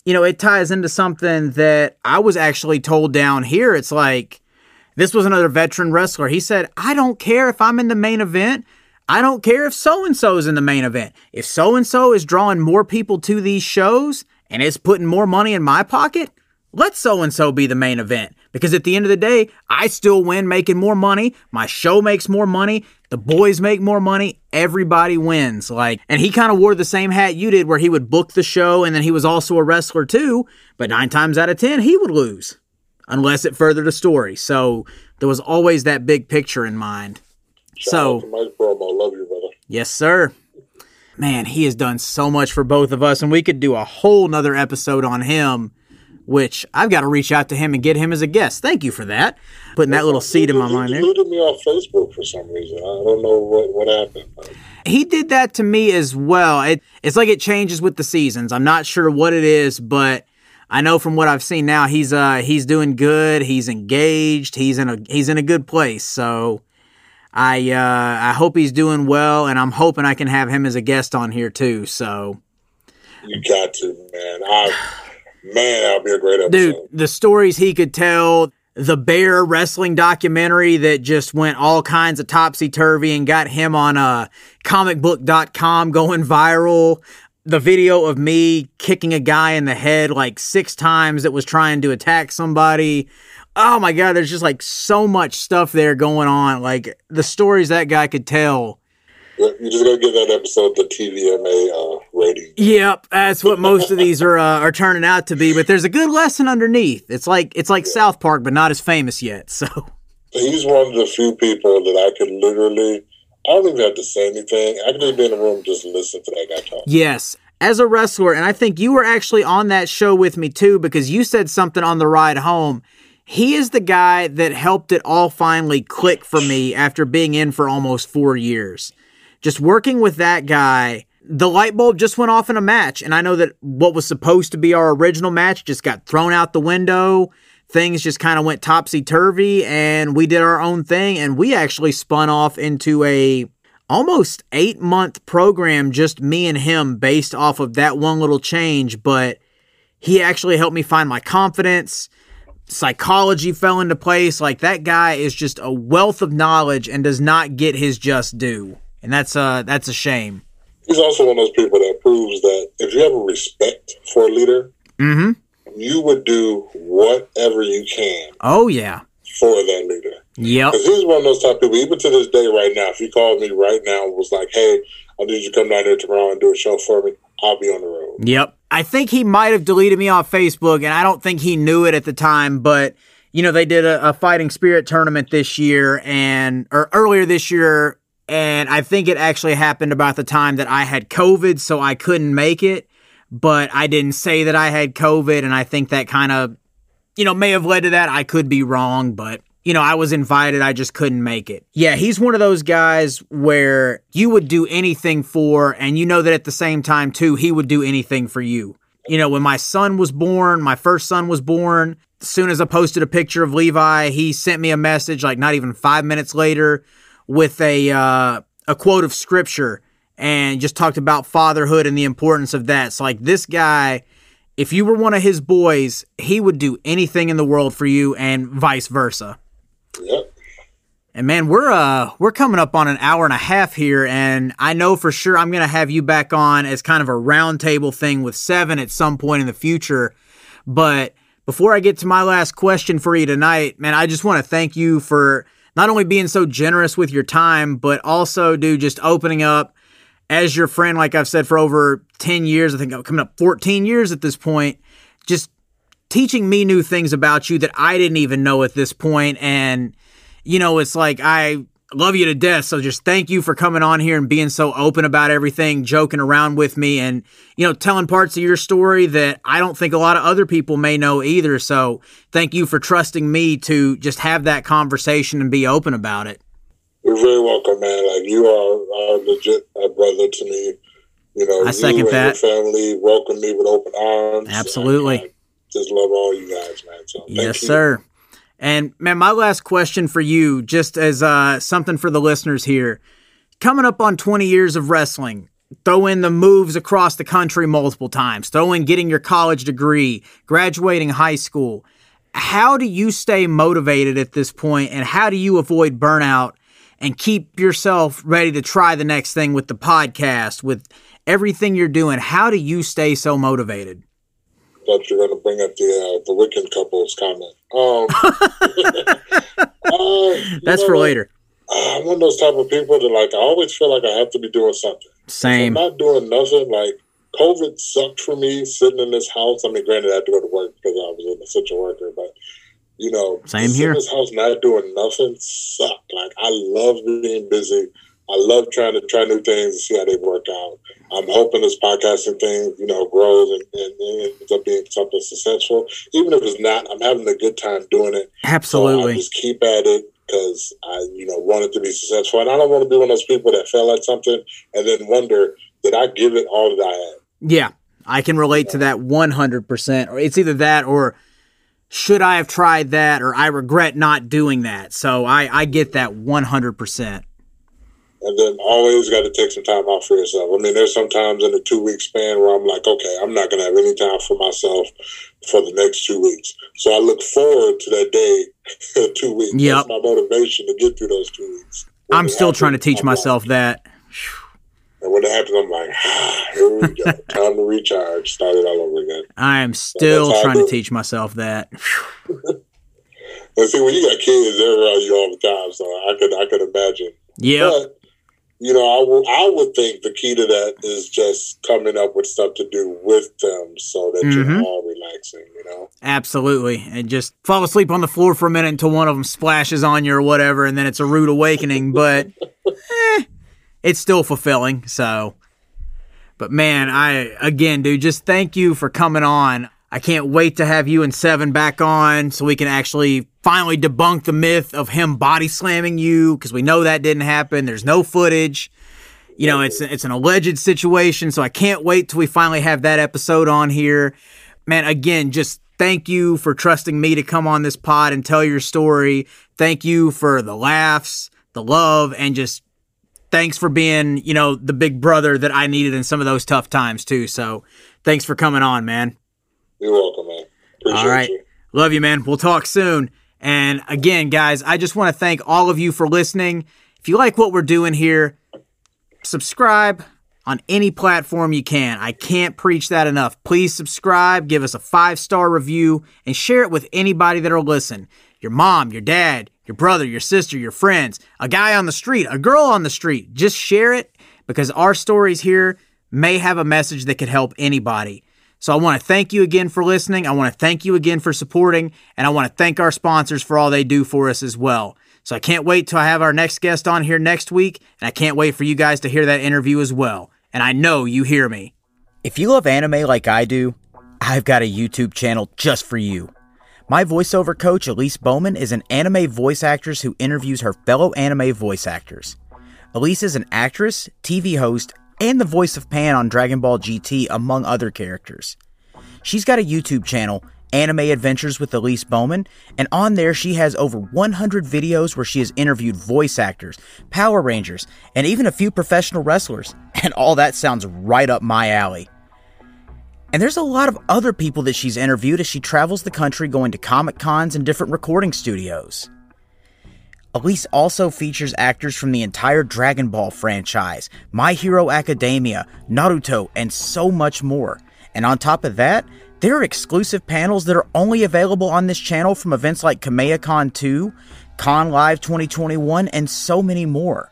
You know, it ties into something that I was actually told down here. It's like, this was another veteran wrestler. He said, I don't care if I'm in the main event. I don't care if so and so is in the main event. If so and so is drawing more people to these shows and it's putting more money in my pocket, let so and so be the main event. Because at the end of the day, I still win making more money. My show makes more money. The boys make more money. Everybody wins. Like, and he kind of wore the same hat you did where he would book the show and then he was also a wrestler too. But nine times out of 10, he would lose unless it furthered a story. So there was always that big picture in mind. Shout So- out to Mike love you, brother. Yes, sir. Man, he has done so much for both of us, and we could do a whole nother episode on him, which I've got to reach out to him and get him as a guest. Thank you for that. Putting that little seed in my mind there. deleted me off Facebook for some reason. I don't know what, what happened. He did that to me as well. It, it's like it changes with the seasons. I'm not sure what it is, but I know from what I've seen now, he's uh he's doing good. He's engaged. He's in a he's in a good place. So I uh I hope he's doing well, and I'm hoping I can have him as a guest on here too. So You got to, man. I man, that'll be a great episode. dude, the stories he could tell. The Bear wrestling documentary that just went all kinds of topsy turvy and got him on uh, comicbook.com going viral. The video of me kicking a guy in the head like six times that was trying to attack somebody. Oh my God, there's just like so much stuff there going on. Like the stories that guy could tell. You just gotta give that episode the TVMA uh, rating. Yep, that's what most of these are uh, are turning out to be. But there's a good lesson underneath. It's like it's like South Park, but not as famous yet. So He's one of the few people that I could literally. I don't even have to say anything. I could just be in the room and just listen to that guy talk. yes, as a wrestler, and I think you were actually on that show with me too because you said something on the ride home. He is the guy that helped it all finally click for me after being in for almost four years. Just working with that guy, the light bulb just went off in a match. And I know that what was supposed to be our original match just got thrown out the window. Things just kind of went topsy turvy, and we did our own thing. And we actually spun off into a almost eight month program, just me and him, based off of that one little change. But he actually helped me find my confidence psychology fell into place. Like that guy is just a wealth of knowledge and does not get his just due. And that's uh that's a shame. He's also one of those people that proves that if you have a respect for a leader, Mm-hmm. you would do whatever you can Oh yeah. for that leader. Yeah, Because he's one of those type of people, even to this day right now, if he called me right now and was like, hey, I need you to come down here tomorrow and do a show for me, I'll be on the road. Yep. I think he might have deleted me off Facebook, and I don't think he knew it at the time, but you know, they did a, a fighting spirit tournament this year and or earlier this year, and I think it actually happened about the time that I had COVID, so I couldn't make it. But I didn't say that I had COVID, and I think that kind of, you know, may have led to that. I could be wrong, but you know, I was invited, I just couldn't make it. Yeah, he's one of those guys where you would do anything for, and you know that at the same time, too, he would do anything for you. You know, when my son was born, my first son was born, as soon as I posted a picture of Levi, he sent me a message, like not even five minutes later, with a uh, a quote of scripture and just talked about fatherhood and the importance of that. So, like, this guy, if you were one of his boys, he would do anything in the world for you, and vice versa. Yep. And man, we're uh we're coming up on an hour and a half here, and I know for sure I'm gonna have you back on as kind of a roundtable thing with seven at some point in the future. But before I get to my last question for you tonight, man, I just want to thank you for not only being so generous with your time, but also, dude, just opening up as your friend, like I've said for over 10 years. I think I'm coming up 14 years at this point. Just teaching me new things about you that I didn't even know at this point. And, you know, it's like I love you to death. So just thank you for coming on here and being so open about everything, joking around with me, and, you know, telling parts of your story that I don't think a lot of other people may know either. So thank you for trusting me to just have that conversation and be open about it. You're very welcome, man. Like you are, are legit a brother to me. You know, I second you and that. your family welcome me with open arms. Absolutely. I, I uh, just love all you guys, man. So thank Yes, you. sir. And man, my last question for you, just as uh, something for the listeners here, coming up on 20 years of wrestling, throw in the moves across the country multiple times, throw in getting your college degree, graduating high school. How do you stay motivated at this point, and how do you avoid burnout and keep yourself ready to try the next thing with the podcast, with everything you're doing? How do you stay so motivated? Thought you were going to bring up the uh, the Wiccan couples comment. Um, uh, That's know for later. I'm one of those type of people that like I always feel like I have to be doing something. Same. If I'm not doing nothing. Like COVID sucked for me sitting in this house. I mean, granted, I had to go to work because I was an essential worker, but you know, Same sitting here. in this house not doing nothing sucked. Like I love being busy. I love trying to try new things and see how they work out. I'm hoping this podcasting thing, you know, grows and, and, and ends up being something successful. Even if it's not, I'm having a good time doing it. So I Absolutely. just keep at it because I, you know, want it to be successful. And I don't want to be one of those people that fail at something and then wonder, did I give it all that I had? Yeah, I can relate to that 100%. Or it's either that or should I have tried that or I regret not doing that. So I, I get that 100%. And then always got to take some time out for yourself. I mean, there's sometimes in a two week span where I'm like, okay, I'm not going to have any time for myself for the next two weeks. So I look forward to that day, two weeks. That's my motivation to get through those two weeks. When I'm still happens, trying to teach I'm myself like- that. And when it happens, I'm like, ah, here we go. time to recharge. Start it all over again. I am still trying to teach myself that. And see, when you got kids, they're around you all the time, so I could I could imagine. Yeah. But you know, I would I would think the key to that is just coming up with stuff to do with them, so that Mhm. you're all relaxing. You know. Absolutely. And just fall asleep on the floor for a minute until one of them splashes on you or whatever, and then it's a rude awakening, but eh, it's still fulfilling. So, but man, I, again, dude, just thank you for coming on. I can't wait to have you and Seven back on so we can actually finally debunk the myth of him body slamming you because we know that didn't happen. There's no footage. You know, it's it's an alleged situation, so I can't wait till we finally have that episode on here man, again, just thank you for trusting me to come on this pod and tell your story. Thank you for the laughs, the love, and just thanks for being, you know, the big brother that I needed in some of those tough times too. So thanks for coming on, man. You're welcome, man. Appreciate All right. you. Love you, man. We'll talk soon. And again, guys, I just want to thank all of you for listening. If you like what we're doing here, subscribe on any platform you can. I can't preach that enough. Please subscribe, give us a five star review, and share it with anybody that'll listen. Your mom, your dad, your brother, your sister, your friends, a guy on the street, a girl on the street. Just share it because our stories here may have a message that could help anybody. So I want to thank you again for listening. I want to thank you again for supporting, and I want to thank our sponsors for all they do for us as well. So I can't wait till I have our next guest on here next week, and I can't wait for you guys to hear that interview as well. And I know you hear me. If you love anime like I do, I've got a YouTube channel just for you. My voiceover coach, Elise Baughman, is an anime voice actress who interviews her fellow anime voice actors. Elise is an actress, TV host, and the voice of Pan on Dragon Ball GT, among other characters. She's got a YouTube channel, Anime Adventures with Elise Baughman, and on there she has over 100 videos where she has interviewed voice actors, Power Rangers, and even a few professional wrestlers. And all that sounds right up my alley. And there's a lot of other people that she's interviewed as she travels the country going to Comic Cons and different recording studios. Elise also features actors from the entire Dragon Ball franchise, My Hero Academia, Naruto, and so much more. And on top of that, there are exclusive panels that are only available on this channel from events like KamehaCon 2, Con Live 2021, and so many more.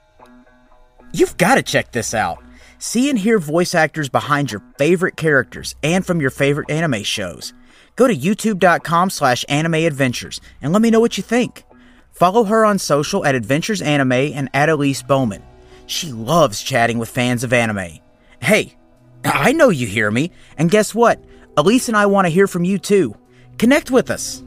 You've got to check this out. See and hear voice actors behind your favorite characters and from your favorite anime shows. Go to youtube.com slash animeadventures and let me know what you think. Follow her on social at Adventures Anime and at Elise Baughman. She loves chatting with fans of anime. Hey, I know you hear me, and guess what? Elise and I want to hear from you too. Connect with us.